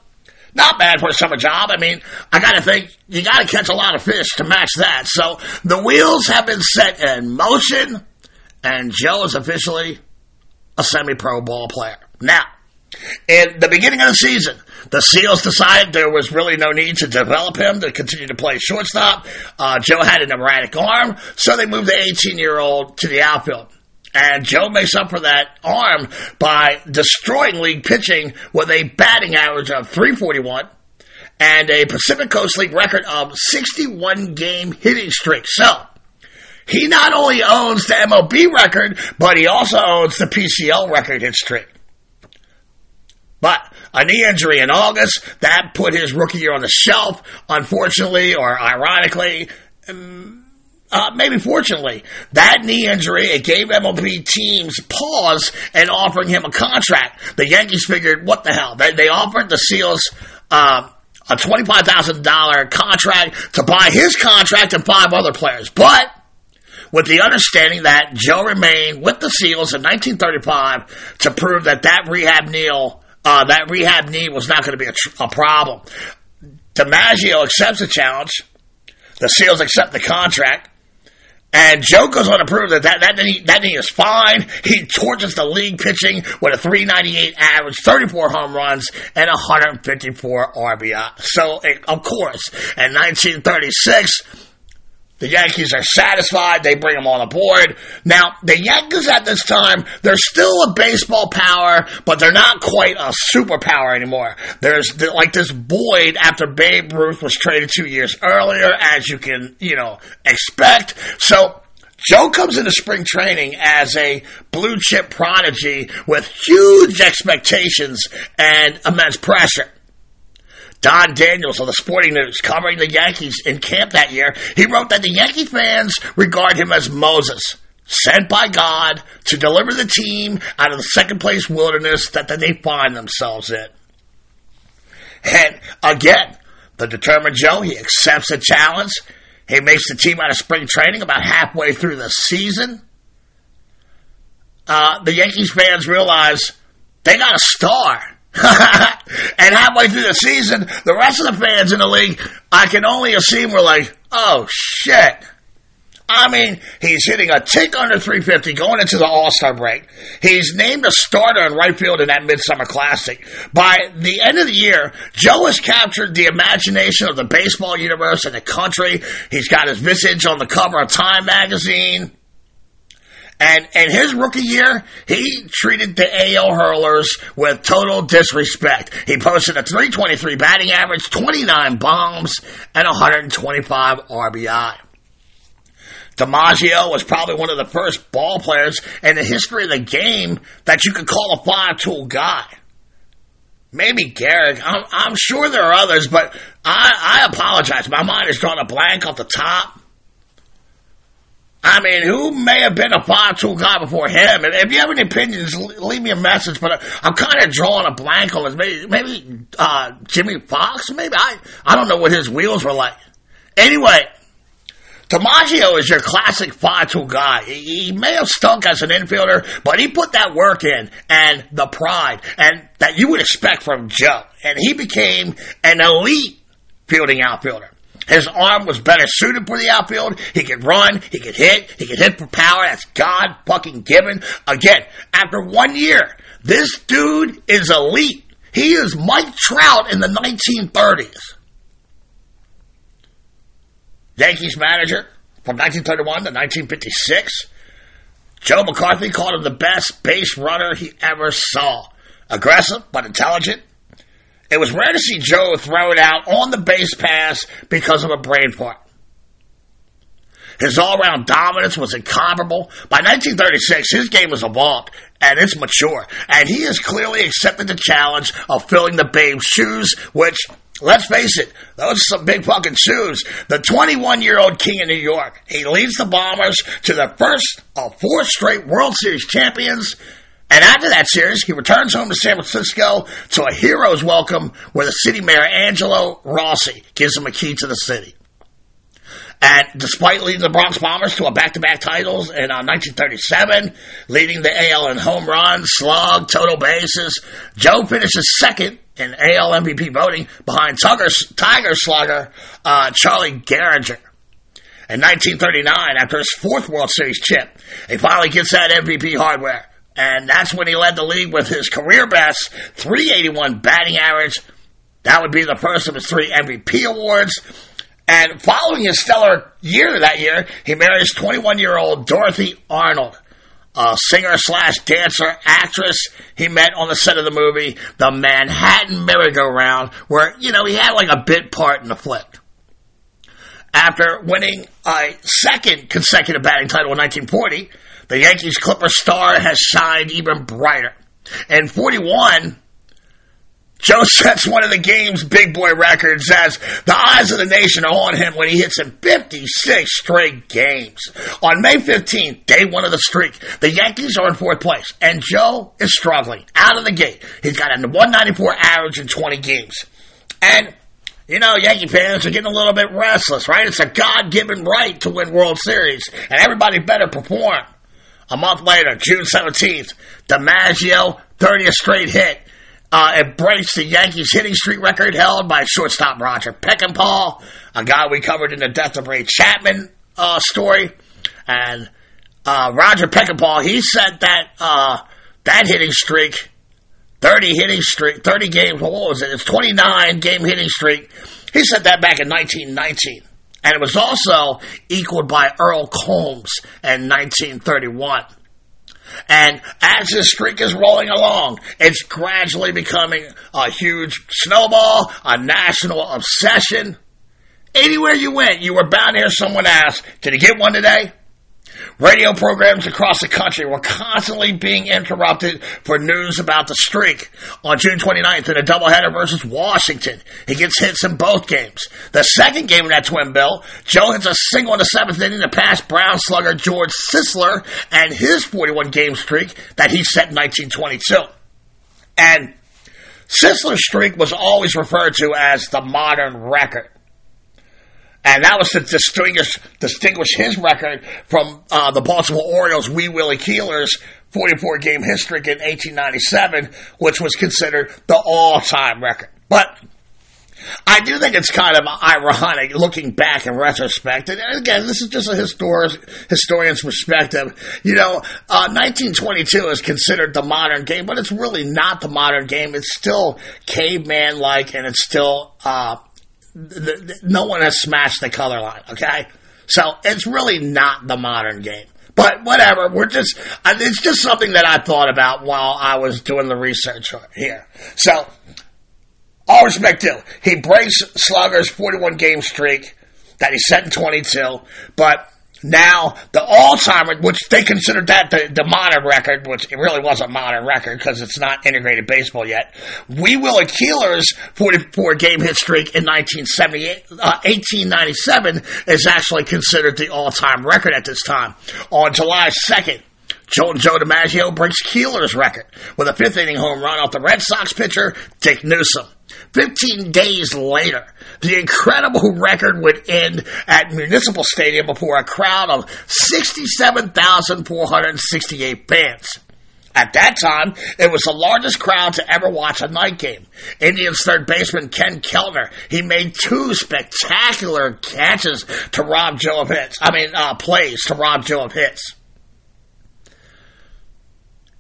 not bad for a summer job. I mean, I gotta think, you gotta catch a lot of fish to match that. So, the wheels have been set in motion, and Joe is officially a semi-pro ball player. Now, in the beginning of the season, the Seals decided there was really no need to develop him to continue to play shortstop. Uh, Joe had an erratic arm, so they moved the 18 year old to the outfield. And Joe makes up for that arm by destroying league pitching with a batting average of 341 and a Pacific Coast League record of 61 game hitting streak. So, he not only owns the MLB record, but he also owns the PCL record streak. But a knee injury in August, that put his rookie year on the shelf, unfortunately, or ironically. Um, uh, maybe fortunately, that knee injury, it gave MLB teams pause in offering him a contract. The Yankees figured, what the hell? They, they offered the Seals, uh, a $25,000 contract to buy his contract and five other players. But with the understanding that Joe remained with the Seals in 1935 to prove that that rehab knee uh, that rehab knee was not going to be a, tr- a problem. DiMaggio accepts the challenge. The Seals accept the contract. And Joe goes on to prove that that, that, knee, that knee is fine. He torches the league pitching with a 398 average, 34 home runs, and 154 RBI. So, of course, in 1936, the Yankees are satisfied. They bring him on the board. Now, the Yankees at this time, they're still a baseball power, but they're not quite a superpower anymore. There's like this void after Babe Ruth was traded two years earlier, as you can, you know, expect. So, Joe comes into spring training as a blue chip prodigy with huge expectations and immense pressure. Don Daniels of the Sporting News, covering the Yankees in camp that year, he wrote that the Yankee fans regard him as Moses, sent by God to deliver the team out of the second place wilderness that they find themselves in. And again, The determined Joe, he accepts the challenge. He makes the team out of spring training about halfway through the season. Uh, the Yankees fans realize they got a star. [LAUGHS] and halfway through the season, the rest of the fans in the league, I can only assume were like, oh shit. I mean, he's hitting a tick under 350 going into the All Star break. He's named a starter in right field in that Midsummer Classic. By the end of the year, Joe has captured the imagination of the baseball universe and the country. He's got his visage on the cover of Time magazine. And in his rookie year, he treated the AL hurlers with total disrespect. He posted a 323 batting average, 29 bombs, and 125 RBI. DiMaggio was probably one of the first ball players in the history of the game that you could call a five tool guy. Maybe Gehrig. I'm, I'm, sure there are others, but I, I apologize. My mind is drawing a blank off the top. I mean, who may have been a tool guy before him? And if you have any opinions, leave me a message. But I'm kind of drawing a blank on this. Maybe, maybe uh, Jimmie Foxx. Maybe I I don't know what his wheels were like. Anyway, DiMaggio is your classic tool guy. He, he may have stunk as an infielder, but he put that work in and the pride and that you would expect from Joe. And he became an elite fielding outfielder. His arm was better suited for the outfield. He could run. He could hit. He could hit for power. That's God fucking given. Again, after one year, this dude is elite. He is Mike Trout in the 1930s. Yankees manager from 1931 to 1956. Joe McCarthy called him the best base runner he ever saw. Aggressive but intelligent, it was rare to see Joe throw it out on the base pass because of a brain fart. His all round dominance was incomparable. By 1936, his game was evolved and it's mature, and he has clearly accepted the challenge of filling the Babe's shoes, which, let's face it, those are some big fucking shoes. The 21-year-old king of New York, he leads the Bombers to the first of four straight World Series champions and after that series, he returns home to San Francisco to a hero's welcome where the city mayor, Angelo Rossi, gives him a key to the city. And despite leading the Bronx Bombers to a back-to-back titles in uh, 1937, leading the AL in home runs, slug, total bases, Joe finishes second in AL MVP voting behind Tiger, Tiger slugger uh, Charlie Gehringer. In 1939, after his fourth World Series chip, he finally gets that MVP hardware and that's when he led the league with his career best 381 batting average. That would be the first of his three MVP awards. And following his stellar year that year, he marries 21 year old Dorothy Arnold, a singer slash dancer actress he met on the set of the movie The Manhattan Merry-Go-Round, where, you know, he had like a bit part in the flick. After winning a second consecutive batting title in 1940, the Yankees Clipper star has shined even brighter. In 41, Joe sets one of the game's big boy records as the eyes of the nation are on him when he hits in 56 straight games. On May 15th, day one of the streak, the Yankees are in fourth place, and Joe is struggling out of the gate. He's got a 194 average in 20 games. And you know, Yankee fans are getting a little bit restless, right? It's a God given right to win World Series, and everybody better perform. A month later, June 17th, DiMaggio, 30th straight hit. Uh, the Yankees hitting streak record held by shortstop Roger Peckinpaugh, a guy we covered in the Death of Ray Chapman uh, story. And uh, Roger Peckinpaugh, he said that uh, that hitting streak, 30 hitting streak, 30 games, what was it? It's 29 game hitting streak. He said that back in 1919 and it was also equaled by Earle Combs in 1931. And as this streak is rolling along, it's gradually becoming a huge snowball, a national obsession. Anywhere you went, you were bound to hear someone ask, Did he get one today? Radio programs across the country were constantly being interrupted for news about the streak. On June 29th, in a doubleheader versus Washington, he gets hits in both games. The second game in that twin bill, Joe hits a single in the seventh inning to pass Brown slugger George Sisler and his 41 game streak that he set in 1922. And Sisler's streak was always referred to as the modern record. And that was to distinguish, distinguish his record from uh, the Baltimore Orioles' Wee Willie Keeler's 44 game history in 1897, which was considered the all time record. But I do think it's kind of ironic looking back in retrospect. And again, this is just a histor- historian's perspective. You know, uh, 1922 is considered the modern game, but it's really not the modern game. It's still caveman like, and it's still, uh, no one has smashed the color line, okay? So it's really not the modern game. But whatever, we're just, uh, it's just something that I thought about while I was doing the research here. So, all respect to, he breaks Sisler's 41 game streak that he set in 22, but now the all-timer, which they considered that the, the modern record, which it really wasn't a modern record because it's not integrated baseball yet. Wee Willie Keeler's 44 game hit streak in 1978, uh, 1897 is actually considered the all-time record at this time. On July 2nd, Joltin Joe DiMaggio breaks Keeler's record with a fifth inning home run off the Red Sox pitcher Dick Newsome. 15 days later, the incredible record would end at Municipal Stadium before a crowd of 67,468 fans. At that time, it was the largest crowd to ever watch a night game. Indians third baseman Ken Keltner, he made two spectacular catches to rob Joe of hits. I mean, uh, plays to rob Joe of hits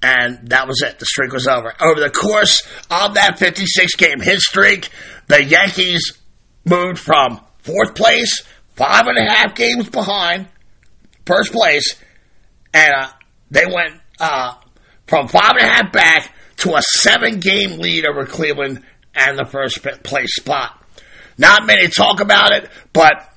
and that was it. The streak was over. Over the course of that 56 game hit streak, the Yankees moved from fourth place, five and a half games behind first place, and uh, they went uh, from five and a half back to a seven game lead over Cleveland and the first place spot. Not many talk about it, but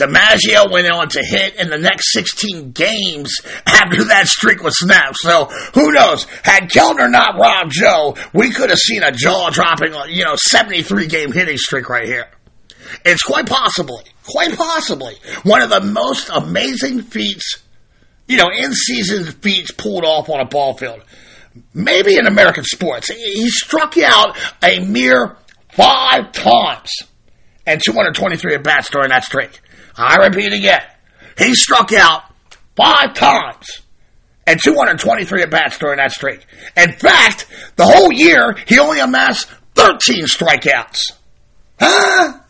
DiMaggio went on to hit in the next 16 games after that streak was snapped. So who knows? Had Keltner not robbed Joe, we could have seen a jaw dropping, uh, you know, 73 game hitting streak right here. It's quite possibly, quite possibly, one of the most amazing feats, you know, in season feats pulled off on a ball field. Maybe in American sports. He struck out a mere five times and 223 at bats during that streak. I repeat again. He struck out five times and 223 at bats during that streak. In fact, the whole year, he only amassed 13 strikeouts. Huh?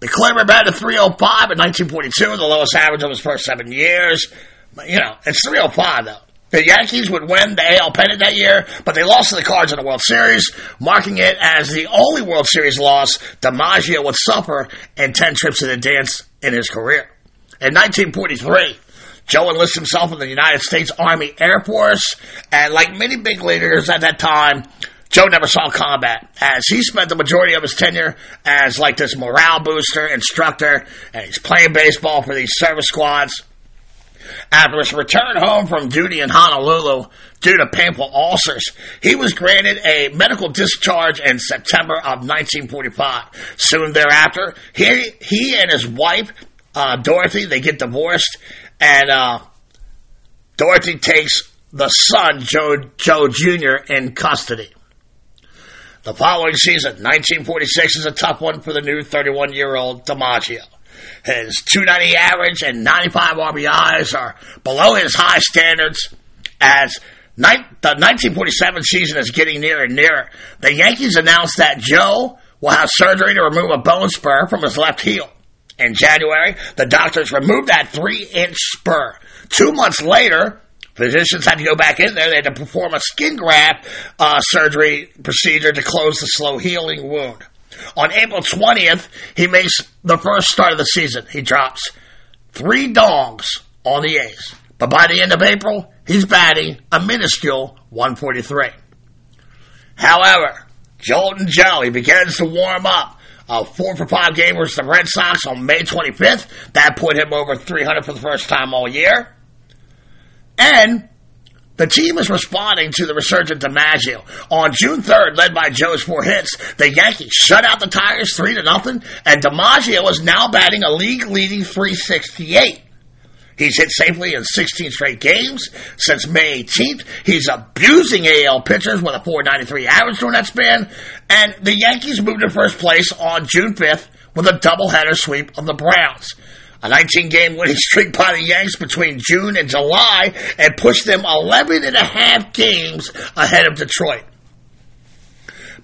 The Claimer batted 305 in 1942, the lowest average of his first seven years. But, You know, it's 305 though. The Yankees would win the AL pennant that year, but they lost to the Cards in the World Series, marking it as the only World Series loss DiMaggio would suffer in 10 trips to the dance in his career. In 1943, Joe enlisted himself in the United States Army Air Force, and like many big leaders at that time, Joe never saw combat, as he spent the majority of his tenure as like this morale booster, instructor, and he's playing baseball for these service squads. After his return home from duty in Honolulu due to painful ulcers, he was granted a medical discharge in September of 1945. Soon thereafter, he, he and his wife, uh, Dorothy, they get divorced, and uh, Dorothy takes the son, Joe, Joe Jr., in custody. The following season, 1946, is a tough one for the new 31 year old DiMaggio. His 290 average and 95 RBIs are below his high standards as ni- the 1947 season is getting nearer and nearer. The Yankees announced that Joe will have surgery to remove a bone spur from his left heel. In January, the doctors removed that three inch spur. Two months later, physicians had to go back in there. They had to perform a skin graft uh, surgery procedure to close the slow healing wound. On April 20th, he makes the first start of the season. He drops three dogs on the A's. But by the end of April, he's batting a minuscule 143. However, Joltin he begins to warm up. A four for five game versus the Red Sox on May 25th. That put him over 300 for the first time all year. And the team is responding to the resurgent DiMaggio. On June 3rd, led by Joe's four hits, the Yankees shut out the Tigers 3 to nothing, and DiMaggio is now batting a league leading 368. He's hit safely in 16 straight games since May 18th. He's abusing AL pitchers with a 493 average during that span. And the Yankees moved to first place on June 5th with a doubleheader sweep of the Browns. A 19 game winning streak by the Yanks between June and July and pushed them 11 and a half games ahead of Detroit.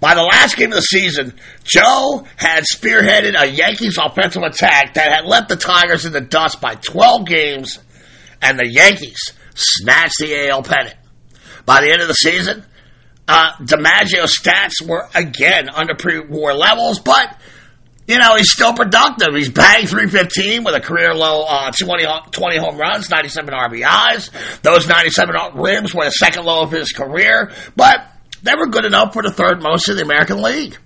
By the last game of the season, Joe had spearheaded a Yankees offensive attack that had left the Tigers in the dust by 12 games, and the Yankees snatched the AL pennant. By the end of the season, uh, DiMaggio's stats were again under pre-war levels, but you know he's still productive. He's banged 315 with a career low uh, 20, 20 home runs, 97 RBIs. Those 97 rims were the second low of his career, but they were good enough for the third most in the American League.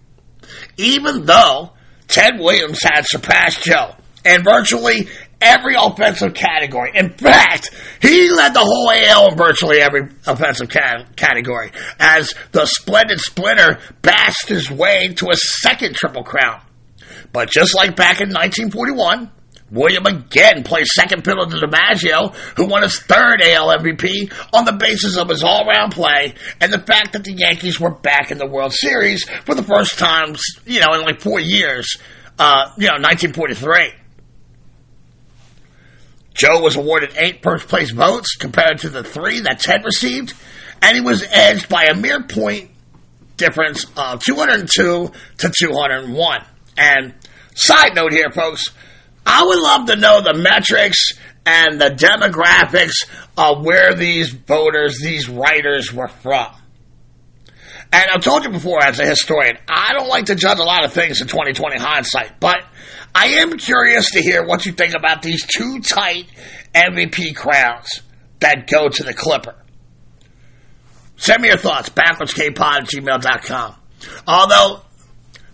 Even though Ted Williams had surpassed Joe in virtually every offensive category. In fact, he led the whole AL in virtually every offensive ca- category as the splendid Splinter bashed his way to a second Triple Crown. But just like back in 1941, William again plays second fiddle to DiMaggio, who won his third AL MVP on the basis of his all-round play and the fact that the Yankees were back in the World Series for the first time, you know, in like four years, uh, you know, 1943. Joe was awarded eight first place votes compared to the three that Ted received, and he was edged by a mere point difference of 202 to 201. And side note here, folks, I would love to know the metrics and the demographics of where these voters, these writers were from. And I've told you before, as a historian, I don't like to judge a lot of things in 2020 hindsight, but I am curious to hear what you think about these two tight MVP crowns that go to the Clipper. Send me your thoughts, backwardskpod at gmail.com. Although,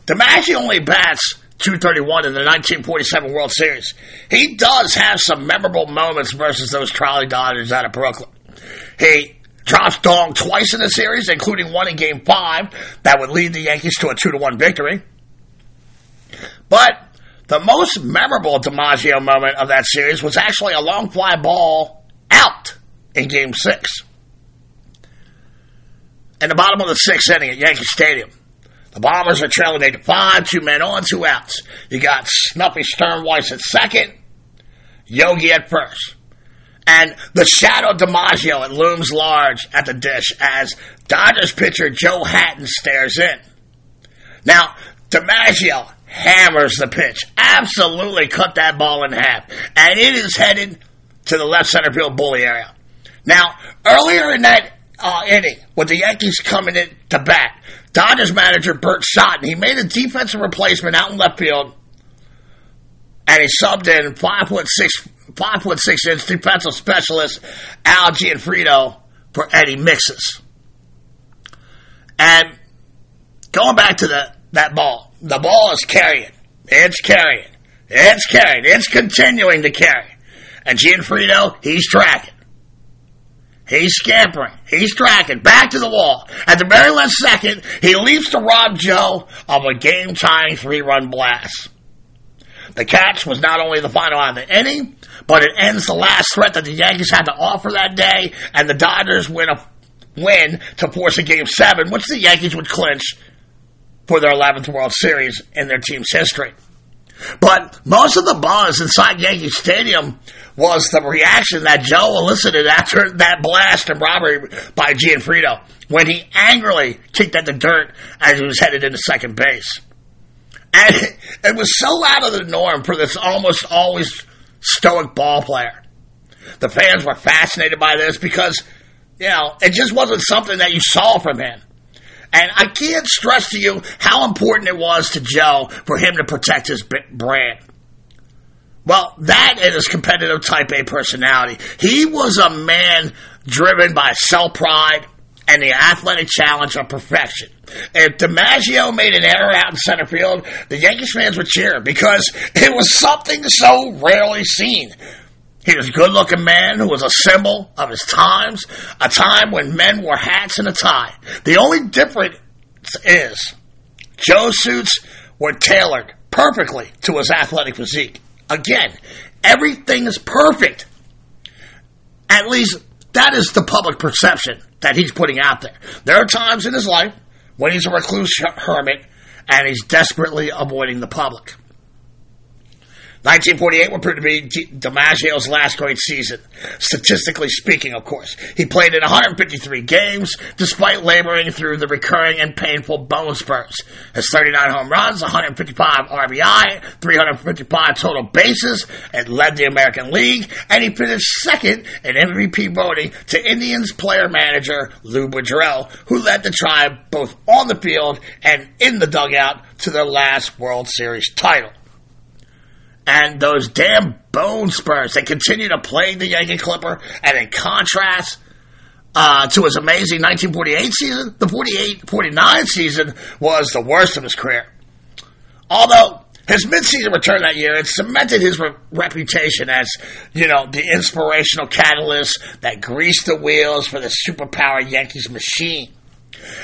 DiMaggio only bats 231 in the 1947 World Series. He does have some memorable moments versus those trolley Dodgers out of Brooklyn. He drops Dong twice in the series, including one in Game 5 that would lead the Yankees to a 2-1 victory. But the most memorable DiMaggio moment of that series was actually a long fly ball out in Game 6. In the bottom of the sixth inning at Yankee Stadium, the Bombers are trailing 8 to 5, two men on, two outs. You got Snuffy Stirnweiss at second, Yogi at first. And the shadow DiMaggio it looms large at the dish as Dodgers pitcher Joe Hatten stares in. Now, DiMaggio hammers the pitch, absolutely cut that ball in half, and it is headed to the left center field bully area. Now, earlier in that uh, inning, with the Yankees coming in to bat, Dodgers manager Burt Shotton, he made a defensive replacement out in left field, and he subbed in five foot six, five foot six inch defensive specialist Al Gionfriddo for Eddie Miksis. And going back to the that ball, the ball is carrying, it's carrying, it's carrying, it's continuing to carry, and Gionfriddo, he's tracking. He's scampering. He's tracking back to the wall. At the very last second, he leaps to rob Joe of a game tying three run blast. The catch was not only the final out of the inning, but it ends the last threat that the Yankees had to offer that day, and the Dodgers win a win to force a game seven, which the Yankees would clinch for their 11th World Series in their team's history. But most of the buzz inside Yankee Stadium was the reaction that Joe elicited after that blast and robbery by Gionfriddo when he angrily kicked at the dirt as he was headed into second base. And [LAUGHS] it was so out of the norm for this almost always stoic ball player. The fans were fascinated by this because, you know, it just wasn't something that you saw from him. And I can't stress to you how important it was to Joe for him to protect his brand. Well, that and his competitive type A personality. He was a man driven by self pride and the athletic challenge of perfection. If DiMaggio made an error out in center field, the Yankees fans would cheer because it was something so rarely seen. He was a good looking man who was a symbol of his times, a time when men wore hats and a tie. The only difference is Joe's suits were tailored perfectly to his athletic physique. Again, everything is perfect At least that is the public perception that he's putting out there. There are times in his life when he's a recluse hermit and he's desperately avoiding the public. 1948 would prove to be DiMaggio's last great season, statistically speaking, of course. He played in 153 games, despite laboring through the recurring and painful bone spurs. His 39 home runs, 155 RBI, 355 total bases, and led the American League, and he finished second in MVP voting to Indians player manager Lou Boudreau, who led the tribe both on the field and in the dugout to their last World Series title and those damn bone spurs. They continue to plague the Yankee Clipper, and in contrast uh, to his amazing 1948 season, the 48-49 season was the worst of his career. Although his midseason return that year, it cemented his re- reputation as, you know, the inspirational catalyst that greased the wheels for the superpower Yankees machine.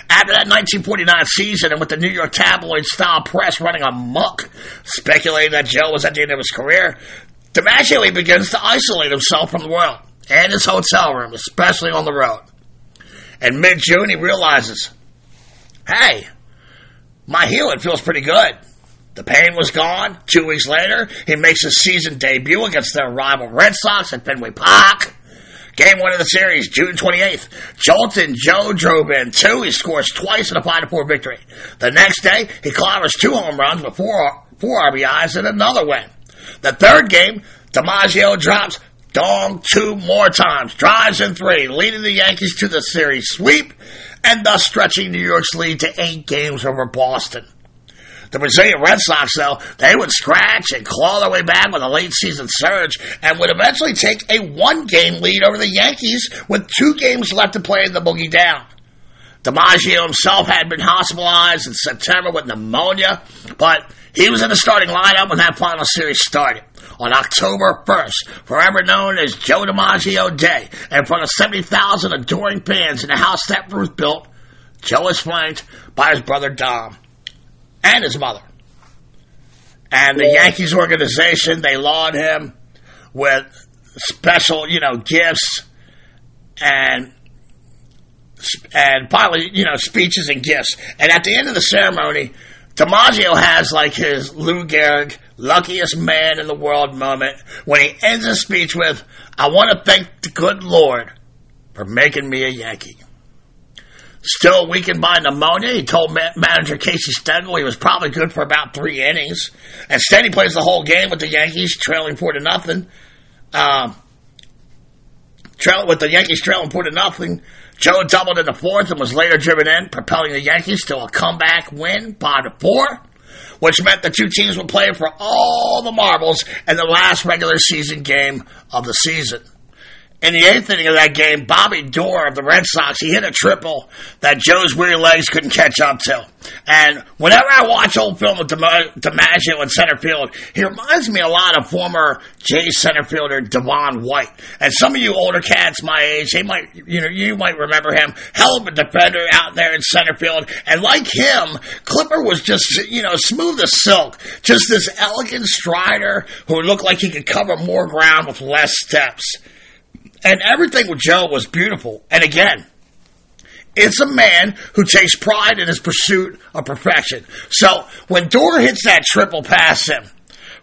After that 1949 season, and with the New York tabloid style press running amok, speculating that Joe was at the end of his career, DiMaggio begins to isolate himself from the world and his hotel room, especially on the road. In mid June, he realizes, hey, my healing feels pretty good. The pain was gone. Two weeks later, he makes his season debut against their rival Red Sox at Fenway Park. Game one of the series, June 28th. Joltin Joe drove in two. He scores twice in a 5-4 victory. The next day, he clobbers two home runs with four, four RBIs and another win. The third game, DiMaggio drops Dong two more times, drives in three, leading the Yankees to the series sweep, and thus stretching New York's lead to eight games over Boston. The Brazilian Red Sox, though, they would scratch and claw their way back with a late season surge and would eventually take a one game lead over the Yankees with two games left to play in the boogie down. DiMaggio himself had been hospitalized in September with pneumonia, but he was in the starting lineup when that final series started. On October 1st, forever known as Joe DiMaggio Day, in front of 70,000 adoring fans in the house that Ruth built, Joe was flanked by his brother Dom and his mother. And the Yankees organization, they laud him with special, you know, gifts and and finally, you know, speeches and gifts. And at the end of the ceremony, DiMaggio has like his Lou Gehrig, luckiest man in the world moment when he ends his speech with, I want to thank the good Lord for making me a Yankee. Still weakened by pneumonia, he told ma- manager Casey Stengel he was probably good for about three innings. Instead, he plays the whole game with the Yankees trailing four to nothing. Uh, trail, with the Yankees trailing four to nothing, Joe doubled in the fourth and was later driven in, propelling the Yankees to a comeback win, five to four, which meant the two teams would play for all the marbles in the last regular season game of the season. In the eighth inning of that game, Bobby Doerr of the Red Sox, he hit a triple that Joe's weary legs couldn't catch up to. And whenever I watch old film of DiMaggio in center field, he reminds me a lot of former Jays center fielder Devon White. And some of you older cats my age, they might, you know, you might remember him. Hell of a defender out there in center field. And like him, Clipper was just, you know, smooth as silk. Just this elegant strider who looked like he could cover more ground with less steps. And everything with Joe was beautiful. And again, it's a man who takes pride in his pursuit of perfection. So when Doerr hits that triple past him,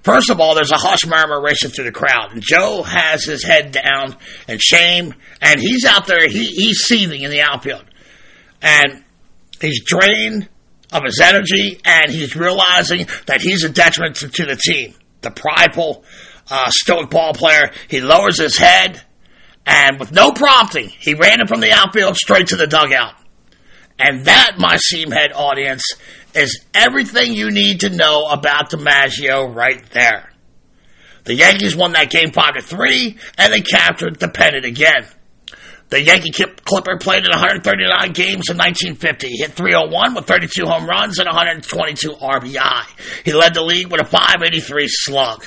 first of all, there's a hush murmur racing through the crowd. And Joe has his head down in shame, and he's out there, he, he's seething in the outfield. And he's drained of his energy, and he's realizing that he's a detriment to, to the team. The prideful, uh, stoic ball player, he lowers his head and with no prompting, he ran it from the outfield straight to the dugout. And that, my Seamhead audience, is everything you need to know about DiMaggio right there. The Yankees won that game 5 to 3, and they captured the pennant again. The Yankee Clipper played in 139 games in 1950. He hit 301 with 32 home runs and 122 RBI. He led the league with a 583 slug.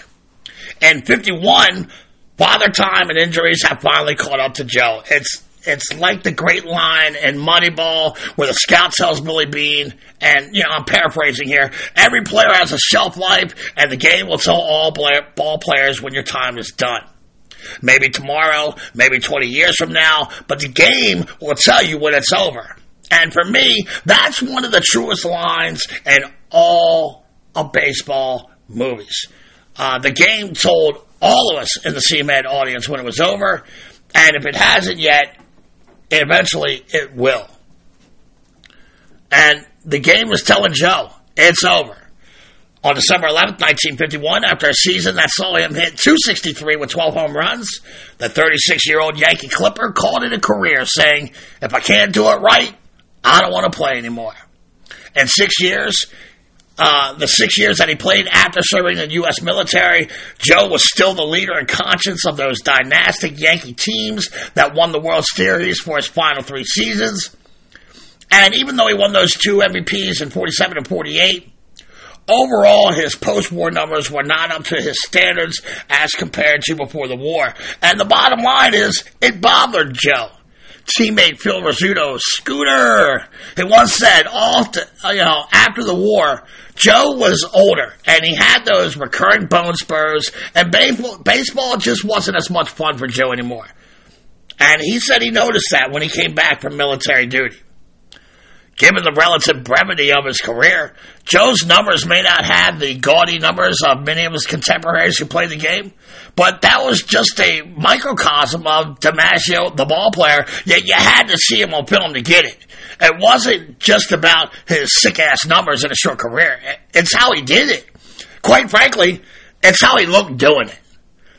In 51, Father time and injuries have finally caught up to Joe. It's it's like the great line in Moneyball where the scout tells Billy Beane, and you know I'm paraphrasing here. Every player has a shelf life, and the game will tell all ball players when your time is done. Maybe tomorrow, maybe 20 years from now, but the game will tell you when it's over. And for me, that's one of the truest lines in all of baseball movies. Uh, the game told all of us in the Seamhead audience when it was over, and if it hasn't yet, eventually it will. And the game was telling Joe, it's over. On December 11th, 1951, after a season that saw him hit 263 with 12 home runs, the 36 year old Yankee Clipper called it a career, saying, If I can't do it right, I don't want to play anymore. In six years, uh, the six years that he played after serving in the U.S. military, Joe was still the leader and conscience of those dynastic Yankee teams that won the World Series for his final three seasons. And even though he won those two MVPs in 47 and 48, overall his post-war numbers were not up to his standards as compared to before the war. And the bottom line is, it bothered Joe. Teammate Phil Rizzuto, Scooter, he once said, all to, you know, after the war, Joe was older and he had those recurring bone spurs, and baseball, baseball just wasn't as much fun for Joe anymore. And he said he noticed that when he came back from military duty. Given the relative brevity of his career, Joe's numbers may not have the gaudy numbers of many of his contemporaries who played the game, but that was just a microcosm of DiMaggio, the ball player, yet you had to see him on film to get it. It wasn't just about his sick ass numbers in a short career. It's how he did it. Quite frankly, it's how he looked doing it.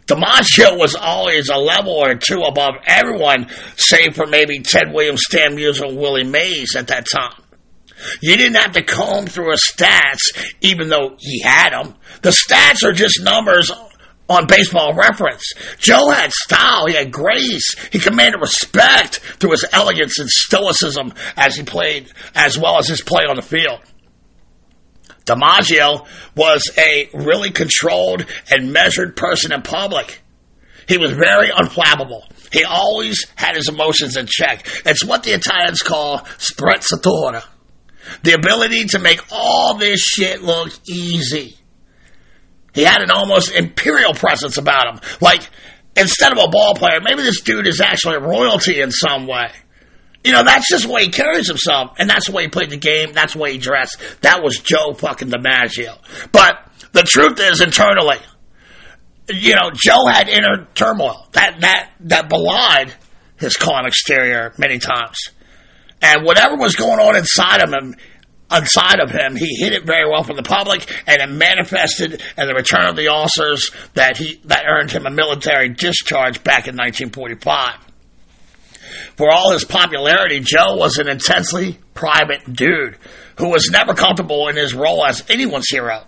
DiMaggio was always a level or two above everyone, save for maybe Ted Williams, Stan Musial, and Willie Mays at that time. You didn't have to comb through his stats, even though he had them. The stats are just numbers on baseball reference. Joe had style, he had grace, he commanded respect through his elegance and stoicism as he played, as well as his play on the field. DiMaggio was a really controlled and measured person in public. He was very unflappable. He always had his emotions in check. It's what the Italians call sprezzatura. The ability to make all this shit look easy. He had an almost imperial presence about him. Like, instead of a ball player, maybe this dude is actually royalty in some way. You know, that's just the way he carries himself, and that's the way he played the game, that's the way he dressed. That was Joe fucking DiMaggio. But the truth is, internally, you know, Joe had inner turmoil that that that belied his calm exterior many times, and whatever was going on inside of him, inside of him, he hid it very well from the public, and it manifested in the return of the officers that he that earned him a military discharge back in 1945. For all his popularity, Joe was an intensely private dude who was never comfortable in his role as anyone's hero.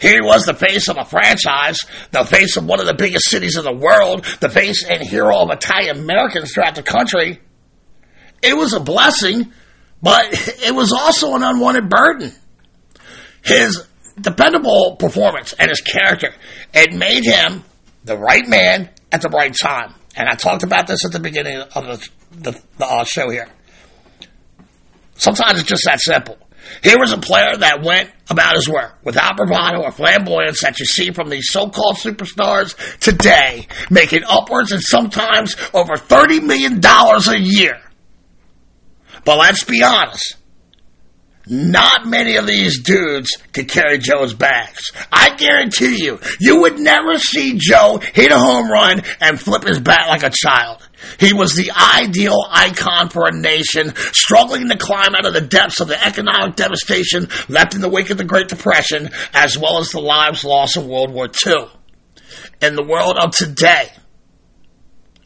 He was the face of a franchise, the face of one of the biggest cities in the world, the face and hero of Italian Americans throughout the country. It was a blessing, but [LAUGHS] it was also an unwanted burden. His dependable performance and his character, it made him the right man at the right time. And I talked about this at the beginning of the, the, the uh, show here. Sometimes it's just that simple. Here was a player that went about his work without bravado or flamboyance that you see from these so-called superstars today, making upwards and sometimes over $30 million a year. But let's be honest. Not many of these dudes could carry Joe's bags. I guarantee you, you would never see Joe hit a home run and flip his bat like a child. He was the ideal icon for a nation struggling to climb out of the depths of the economic devastation left in the wake of the Great Depression, as well as the lives lost in World War II. In the world of today,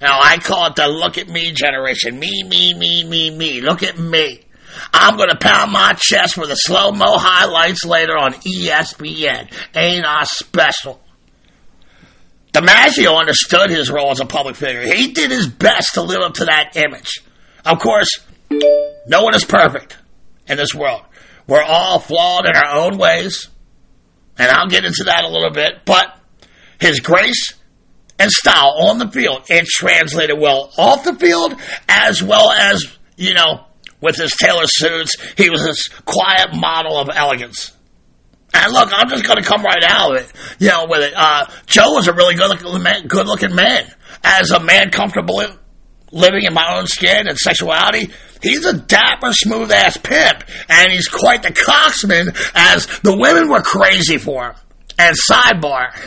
now I call it the look at me generation. Me, me, me, me, me. Look at me. I'm going to pound my chest for the slow mo highlights later on ESPN. Ain't I special? DiMaggio understood his role as a public figure. He did his best to live up to that image. Of course, no one is perfect in this world. We're all flawed in our own ways, and I'll get into that a little bit, but his grace and style on the field, it translated well off the field as well as, you know, with his tailor suits. He was this quiet model of elegance. And look, I'm just going to come right out of it, you know, with it. Uh, Joe was a really good looking man, good looking man. as a man comfortable in, living in my own skin and sexuality, he's a dapper, smooth ass pimp, and he's quite the coxman, as the women were crazy for him. And sidebar, [LAUGHS]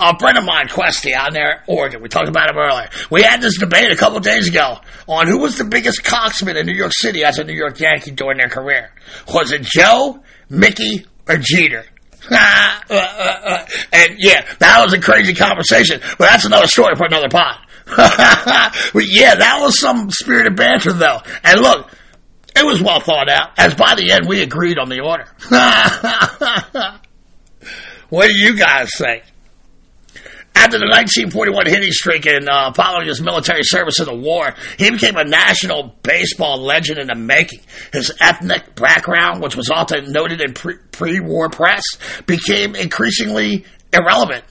a friend of mine, Questy, out there, Oregon, we talked about him earlier. We had this debate a couple days ago on who was the biggest coxman in New York City as a New York Yankee during their career. Was it Joe, Mickey, or Jeter? [LAUGHS] and yeah, that was a crazy conversation, but that's another story for another pod. [LAUGHS] but yeah, that was some spirited banter though. And look, it was well thought out, as by the end we agreed on the order. What do you guys think? After the 1941 hitting streak and uh, following his military service in the war, he became a national baseball legend in the making. His ethnic background, which was often noted in pre war press, became increasingly irrelevant.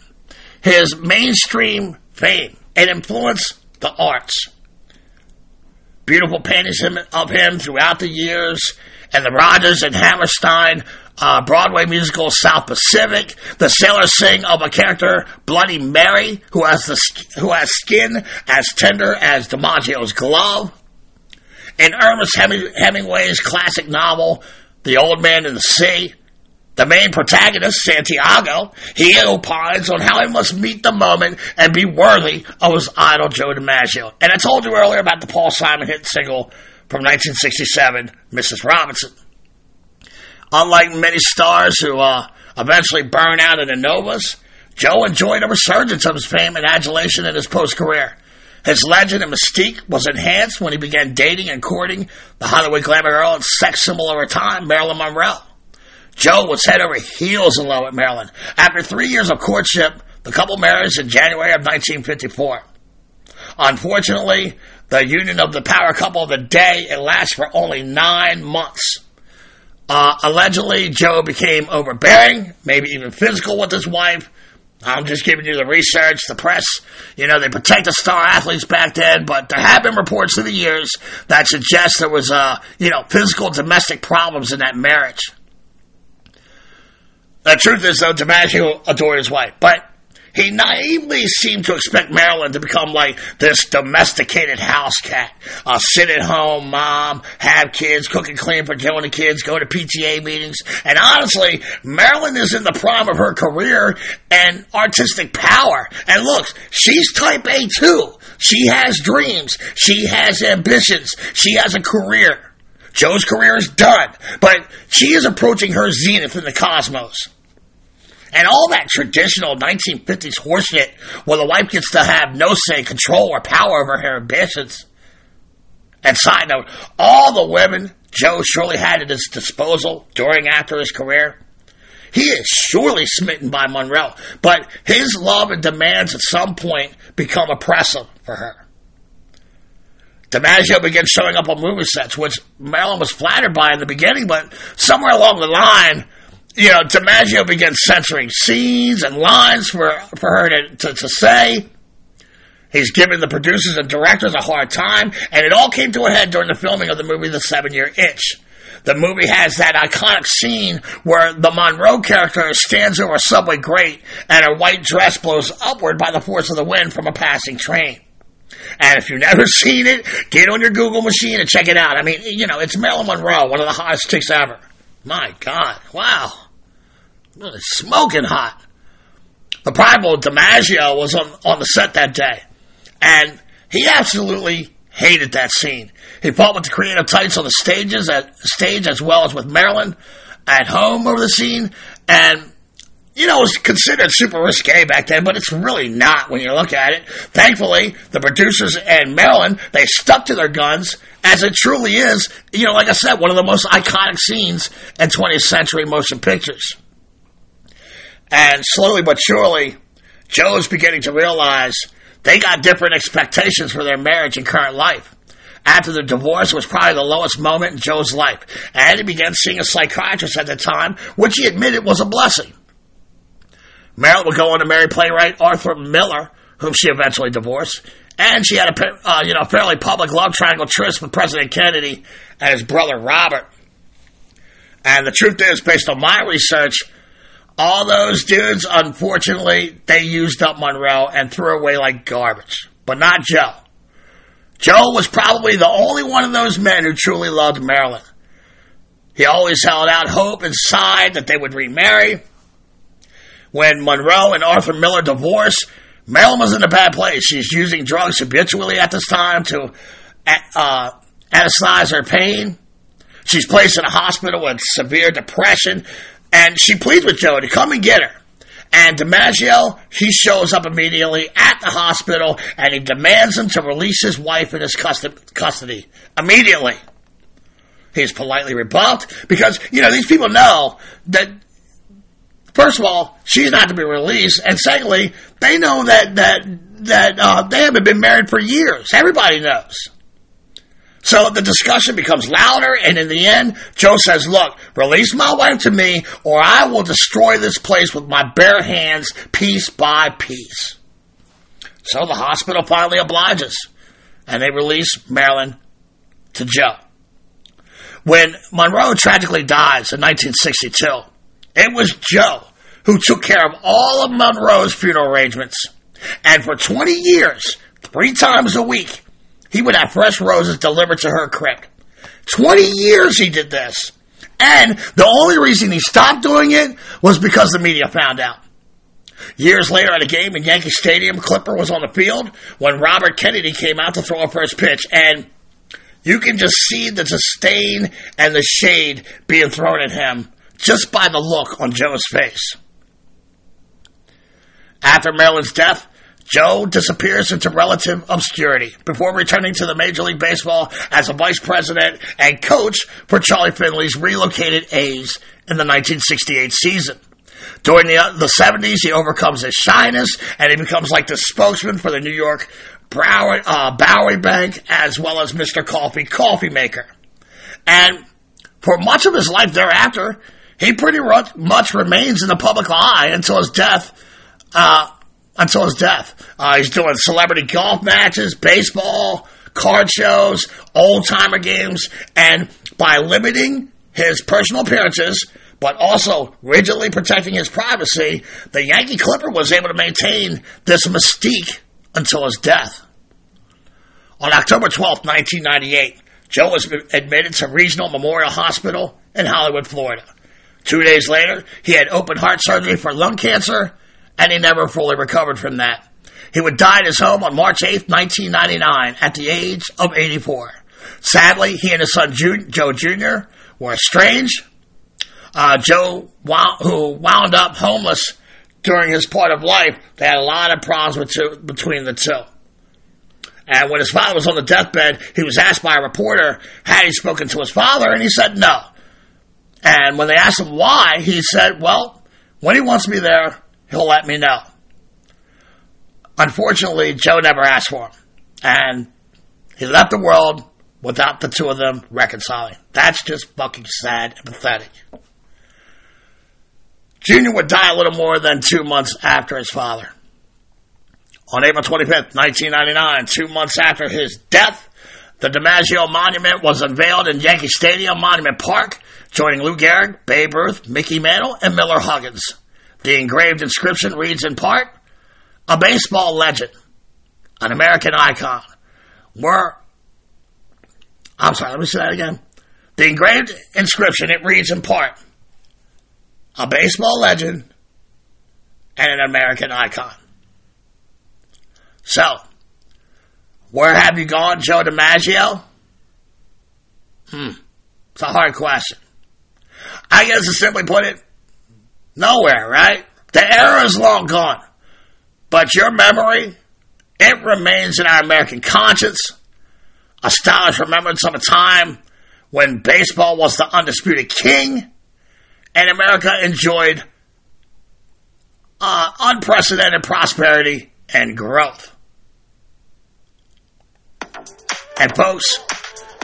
His mainstream fame and influence the arts. Beautiful paintings of him throughout the years, and the Rodgers and Hammerstein uh, Broadway musical South Pacific. The sailors sing of a character, Bloody Mary, who has the who has skin as tender as DiMaggio's glove. In Ernest Hemingway's classic novel, The Old Man and the Sea, the main protagonist, Santiago, he opines on how he must meet the moment and be worthy of his idol, Joe DiMaggio. And I told you earlier about the Paul Simon hit single from 1967, Mrs. Robinson. Unlike many stars who uh, eventually burn out in the novas, Joe enjoyed a resurgence of his fame and adulation in his post-career. His legend and mystique was enhanced when he began dating and courting the Hollywood glamour girl and sex symbol of her time, Marilyn Monroe. Joe was head over heels in love with Marilyn. After three years of courtship, the couple married in January of 1954. Unfortunately, the union of the power couple of the day, it lasts for only nine months. Uh, allegedly, Joe became overbearing, maybe even physical with his wife. I'm just giving you the research, the press. You know, they protect the star athletes back then, but there have been reports through the years that suggest there was, uh, you know, physical domestic problems in that marriage. The truth is, though, DiMaggio adored his wife, but he naively seemed to expect Marilyn to become like this domesticated house cat. Uh, sit at home, mom, have kids, cook and clean for and the kids, go to PTA meetings. And honestly, Marilyn is in the prime of her career and artistic power. And look, she's type A too. She has dreams. She has ambitions. She has a career. Joe's career is done, but she is approaching her zenith in the cosmos. And all that traditional 1950s horseshit where the wife gets to have no say, control, or power over her ambitions. And side note, all the women Joe surely had at his disposal during after his career, he is surely smitten by Monroe, but his love and demands at some point become oppressive for her. DiMaggio began showing up on movie sets, which Marilyn was flattered by in the beginning, but somewhere along the line, you know, DiMaggio began censoring scenes and lines for, for her to, to, to say. He's giving the producers and directors a hard time, and it all came to a head during the filming of the movie The Seven Year Itch. The movie has that iconic scene where the Monroe character stands over a subway grate and her white dress blows upward by the force of the wind from a passing train. And if you've never [LAUGHS] seen it, get on your Google machine and check it out. I mean, you know, it's Marilyn Monroe, one of the hottest chicks ever. My God, wow. Really smoking hot. The primal DiMaggio was on, on the set that day, and he absolutely hated that scene. He fought with the creative types on the stages at stage as well as with Marilyn at home over the scene, and you know, it was considered super risque back then, but it's really not when you look at it. Thankfully, the producers and Marilyn, they stuck to their guns, as it truly is, you know, like I said, one of the most iconic scenes in 20th century motion pictures. And slowly but surely, Joe's beginning to realize they got different expectations for their marriage and current life. After the divorce was probably the lowest moment in Joe's life, and he began seeing a psychiatrist at the time, which he admitted was a blessing. Marilyn would go on to marry playwright Arthur Miller, whom she eventually divorced, and she had a uh, you know fairly public love triangle tryst with President Kennedy and his brother Robert. And the truth is, based on my research, All those dudes, unfortunately, they used up Monroe and threw away like garbage. But not Joe. Joe was probably the only one of those men who truly loved Marilyn. He always held out hope and sighed that they would remarry. When Monroe and Arthur Miller divorced, Marilyn was in a bad place. She's using drugs habitually at this time to uh, anesthetize her pain. She's placed in a hospital with severe depression, and she pleads with Joe to come and get her. And DiMaggio, he shows up immediately at the hospital and he demands him to release his wife in his custody immediately. He's politely rebuffed because, you know, these people know that, first of all, she's not to be released. And secondly, they know that, that, that, uh, they haven't been married for years. Everybody knows. So the discussion becomes louder, and in the end, Joe says, Look, release my wife to me, or I will destroy this place with my bare hands, piece by piece. So the hospital finally obliges, and they release Marilyn to Joe. When Monroe tragically dies in 1962, it was Joe who took care of all of Monroe's funeral arrangements. And for 20 years, three times a week, he would have fresh roses delivered to her crib. 20 years he did this. And the only reason he stopped doing it was because the media found out. Years later at a game in Yankee Stadium, Clipper was on the field when Robert Kennedy came out to throw a first pitch, and you can just see the disdain and the shade being thrown at him just by the look on Joe's face. After Marilyn's death, Joe disappears into relative obscurity before returning to the Major League Baseball as a vice president and coach for Charlie Finley's relocated A's in the 1968 season. During the, uh, the 70s, he overcomes his shyness and he becomes like the spokesman for the New York Bowery, uh, Bowery Bank as well as Mr. Coffee Coffee Maker. And for much of his life thereafter, he pretty much remains in the public eye until his death uh, until his death. Uh, he's doing celebrity golf matches, baseball, card shows, old timer games, and by limiting his personal appearances, but also rigidly protecting his privacy, the Yankee Clipper was able to maintain this mystique until his death. On October 12, 1998, Joe was admitted to Regional Memorial Hospital in Hollywood, Florida. Two days later, he had open heart surgery for lung cancer and he never fully recovered from that. He would die at his home on March 8, 1999, at the age of 84. Sadly, he and his son Joe Jr. were estranged. Uh, Joe, who wound up homeless during his part of life, they had a lot of problems between the two. And when his father was on the deathbed, he was asked by a reporter, had he spoken to his father, and he said no. And when they asked him why, he said, well, when he wants me there, he'll let me know. Unfortunately, Joe never asked for him. And he left the world without the two of them reconciling. That's just fucking sad and pathetic. Junior would die a little more than two months after his father. On April 25th, 1999, two months after his death, the DiMaggio Monument was unveiled in Yankee Stadium Monument Park, joining Lou Gehrig, Babe Ruth, Mickey Mantle, and Miller Huggins. The engraved inscription reads in part, a baseball legend, an American icon. We're, I'm sorry, let me say that again. The engraved inscription, it reads in part, a baseball legend and an American icon. So, where have you gone, Joe DiMaggio? Hmm, it's a hard question. I guess to simply put it, Nowhere, right? The era is long gone. But your memory, it remains in our American conscience. A stylish remembrance of a time when baseball was the undisputed king and America enjoyed uh, unprecedented prosperity and growth. And folks,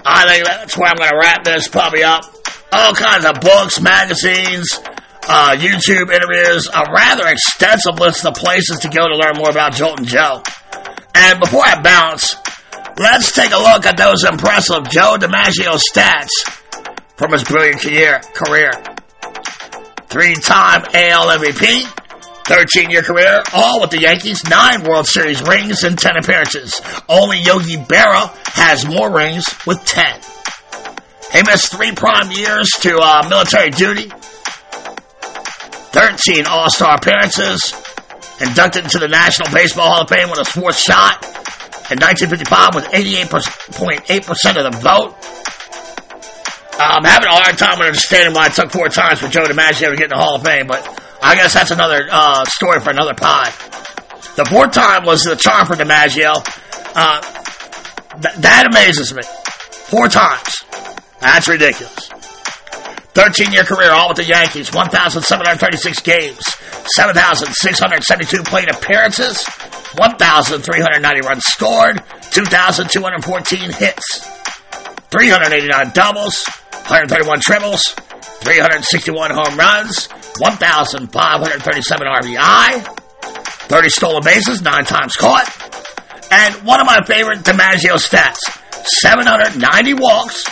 I think that's where I'm going to wrap this puppy up. All kinds of books, magazines, uh, YouTube interviews, a rather extensive list of places to go to learn more about Joltin' Joe. And before I bounce, let's take a look at those impressive Joe DiMaggio stats from his brilliant career. three-time AL MVP, 13-year career, all with the Yankees, nine World Series rings and 10 appearances. Only Yogi Berra has more rings with 10. He missed three prime years to uh, military duty, 13 All-Star appearances, inducted into the National Baseball Hall of Fame with a fourth shot in 1955 with 88.8% of the vote. I'm having a hard time understanding why it took four times for Joe DiMaggio to get in the Hall of Fame, but I guess that's another uh, story for another pod. The fourth time was the charm for DiMaggio. Uh, th- that amazes me. Four times. That's ridiculous. 13 year career, all with the Yankees, 1,736 games, 7,672 plate appearances, 1,390 runs scored, 2,214 hits, 389 doubles, 131 triples, 361 home runs, 1,537 RBI, 30 stolen bases, 9 times caught, and one of my favorite DiMaggio stats, 790 walks,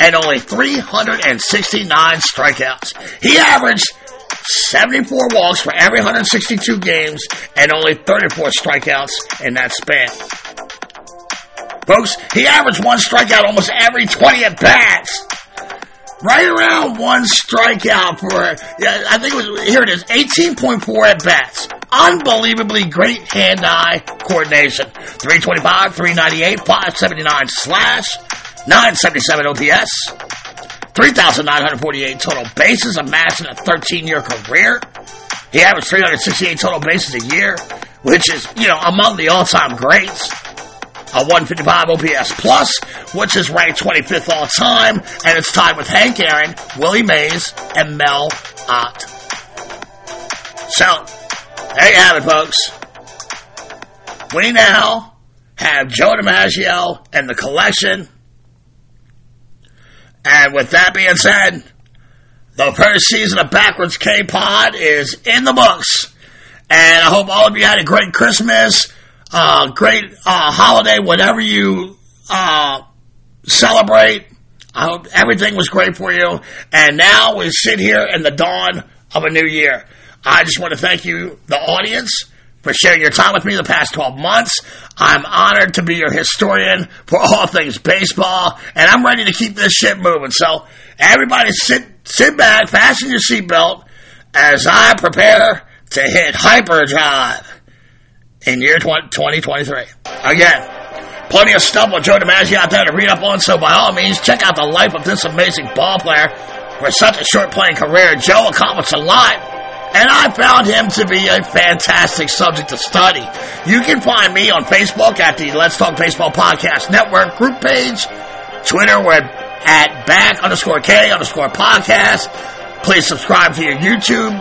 and only 369 strikeouts. He averaged 74 walks for every 162 games and only 34 strikeouts in that span. Folks, he averaged one strikeout almost every 20 at bats. Right around one strikeout for, yeah, I think it was, here it is, 18.4 at bats. Unbelievably great hand eye coordination. 325, 398, 579 slash, 977 OPS, 3,948 total bases amassed in a 13 year career. He averaged 368 total bases a year, which is, you know, among the all time greats. A 155 OPS plus, which is ranked 25th all time, and it's tied with Hank Aaron, Willie Mays, and Mel Ott. So, there you have it, folks. We now have Joe DiMaggio and the collection and with that being said, the first season of Backwards K Pod is in the books. And I hope all of you had a great Christmas, uh, great uh, holiday, whatever you uh, celebrate. I hope everything was great for you. And now we sit here in the dawn of a new year. I just want to thank you, the audience, for sharing your time with me the past 12 months. I'm honored to be your historian for all things baseball, and I'm ready to keep this shit moving. So, everybody sit, sit back, fasten your seatbelt as I prepare to hit hyperdrive in year 2023. Again, plenty of stuff with Joe DiMaggio out there to read up on, so by all means, check out the life of this amazing ball player. For such a short playing career, Joe accomplished a lot and I found him to be a fantastic subject to study. You can find me on Facebook at the Let's Talk Baseball Podcast Network group page, Twitter, we're at back underscore K underscore podcast. Please subscribe to your YouTube,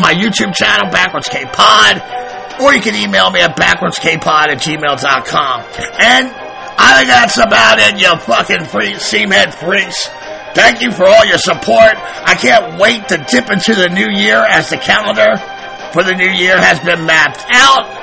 my YouTube channel, Backwards K Pod, or you can email me at backwardskpod at gmail.com. And I think that's about it, you fucking freak, seamhead freaks. Thank you for all your support. I can't wait to dip into the new year as the calendar for the new year has been mapped out.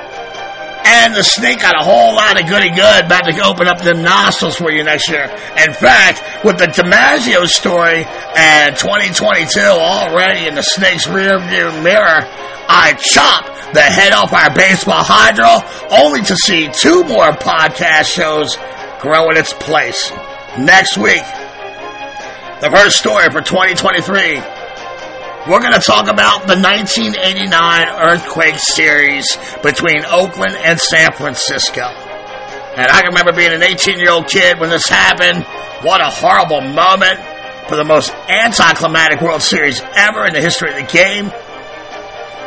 And the snake got a whole lot of goody good about to open up the nostrils for you next year. In fact, with the DiMaggio story and 2022 already in the snake's rearview mirror, I chop the head off our baseball hydra only to see two more podcast shows grow in its place. Next week, the first story for 2023. We're going to talk about the 1989 earthquake series between Oakland and San Francisco. And I can remember being an 18 year old kid when this happened. What a horrible moment for the most anticlimactic World Series ever in the history of the game.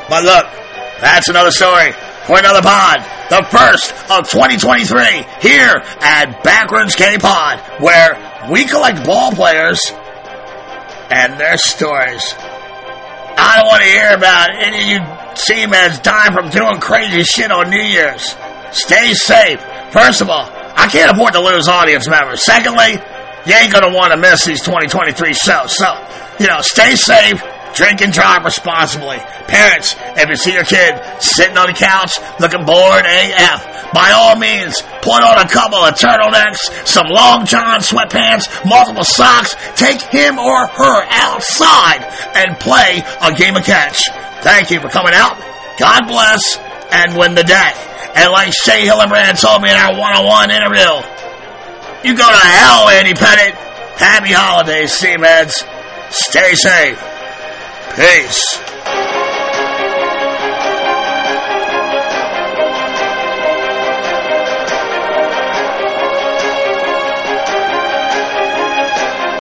But look, that's another story for another pod. The first of 2023 here at Backwards K Pod, where we collect ball players and their stories. I don't want to hear about any of you seamen dying from doing crazy shit on New Year's. Stay safe. First of all, I can't afford to lose audience members. Secondly, you ain't gonna want to miss these 2023 shows. So, you know, stay safe, drink and drive responsibly. Parents, if you see your kid sitting on the couch looking bored AF, by all means, put on a couple of turtlenecks, some long john sweatpants, multiple socks, take him or her outside and play a game of catch. Thank you for coming out. God bless and win the day. And like Shea Hillenbrand told me in our one-on-one interview, you go to hell, Andy Pettitte. Happy holidays, Seamheads. Stay safe. Peace.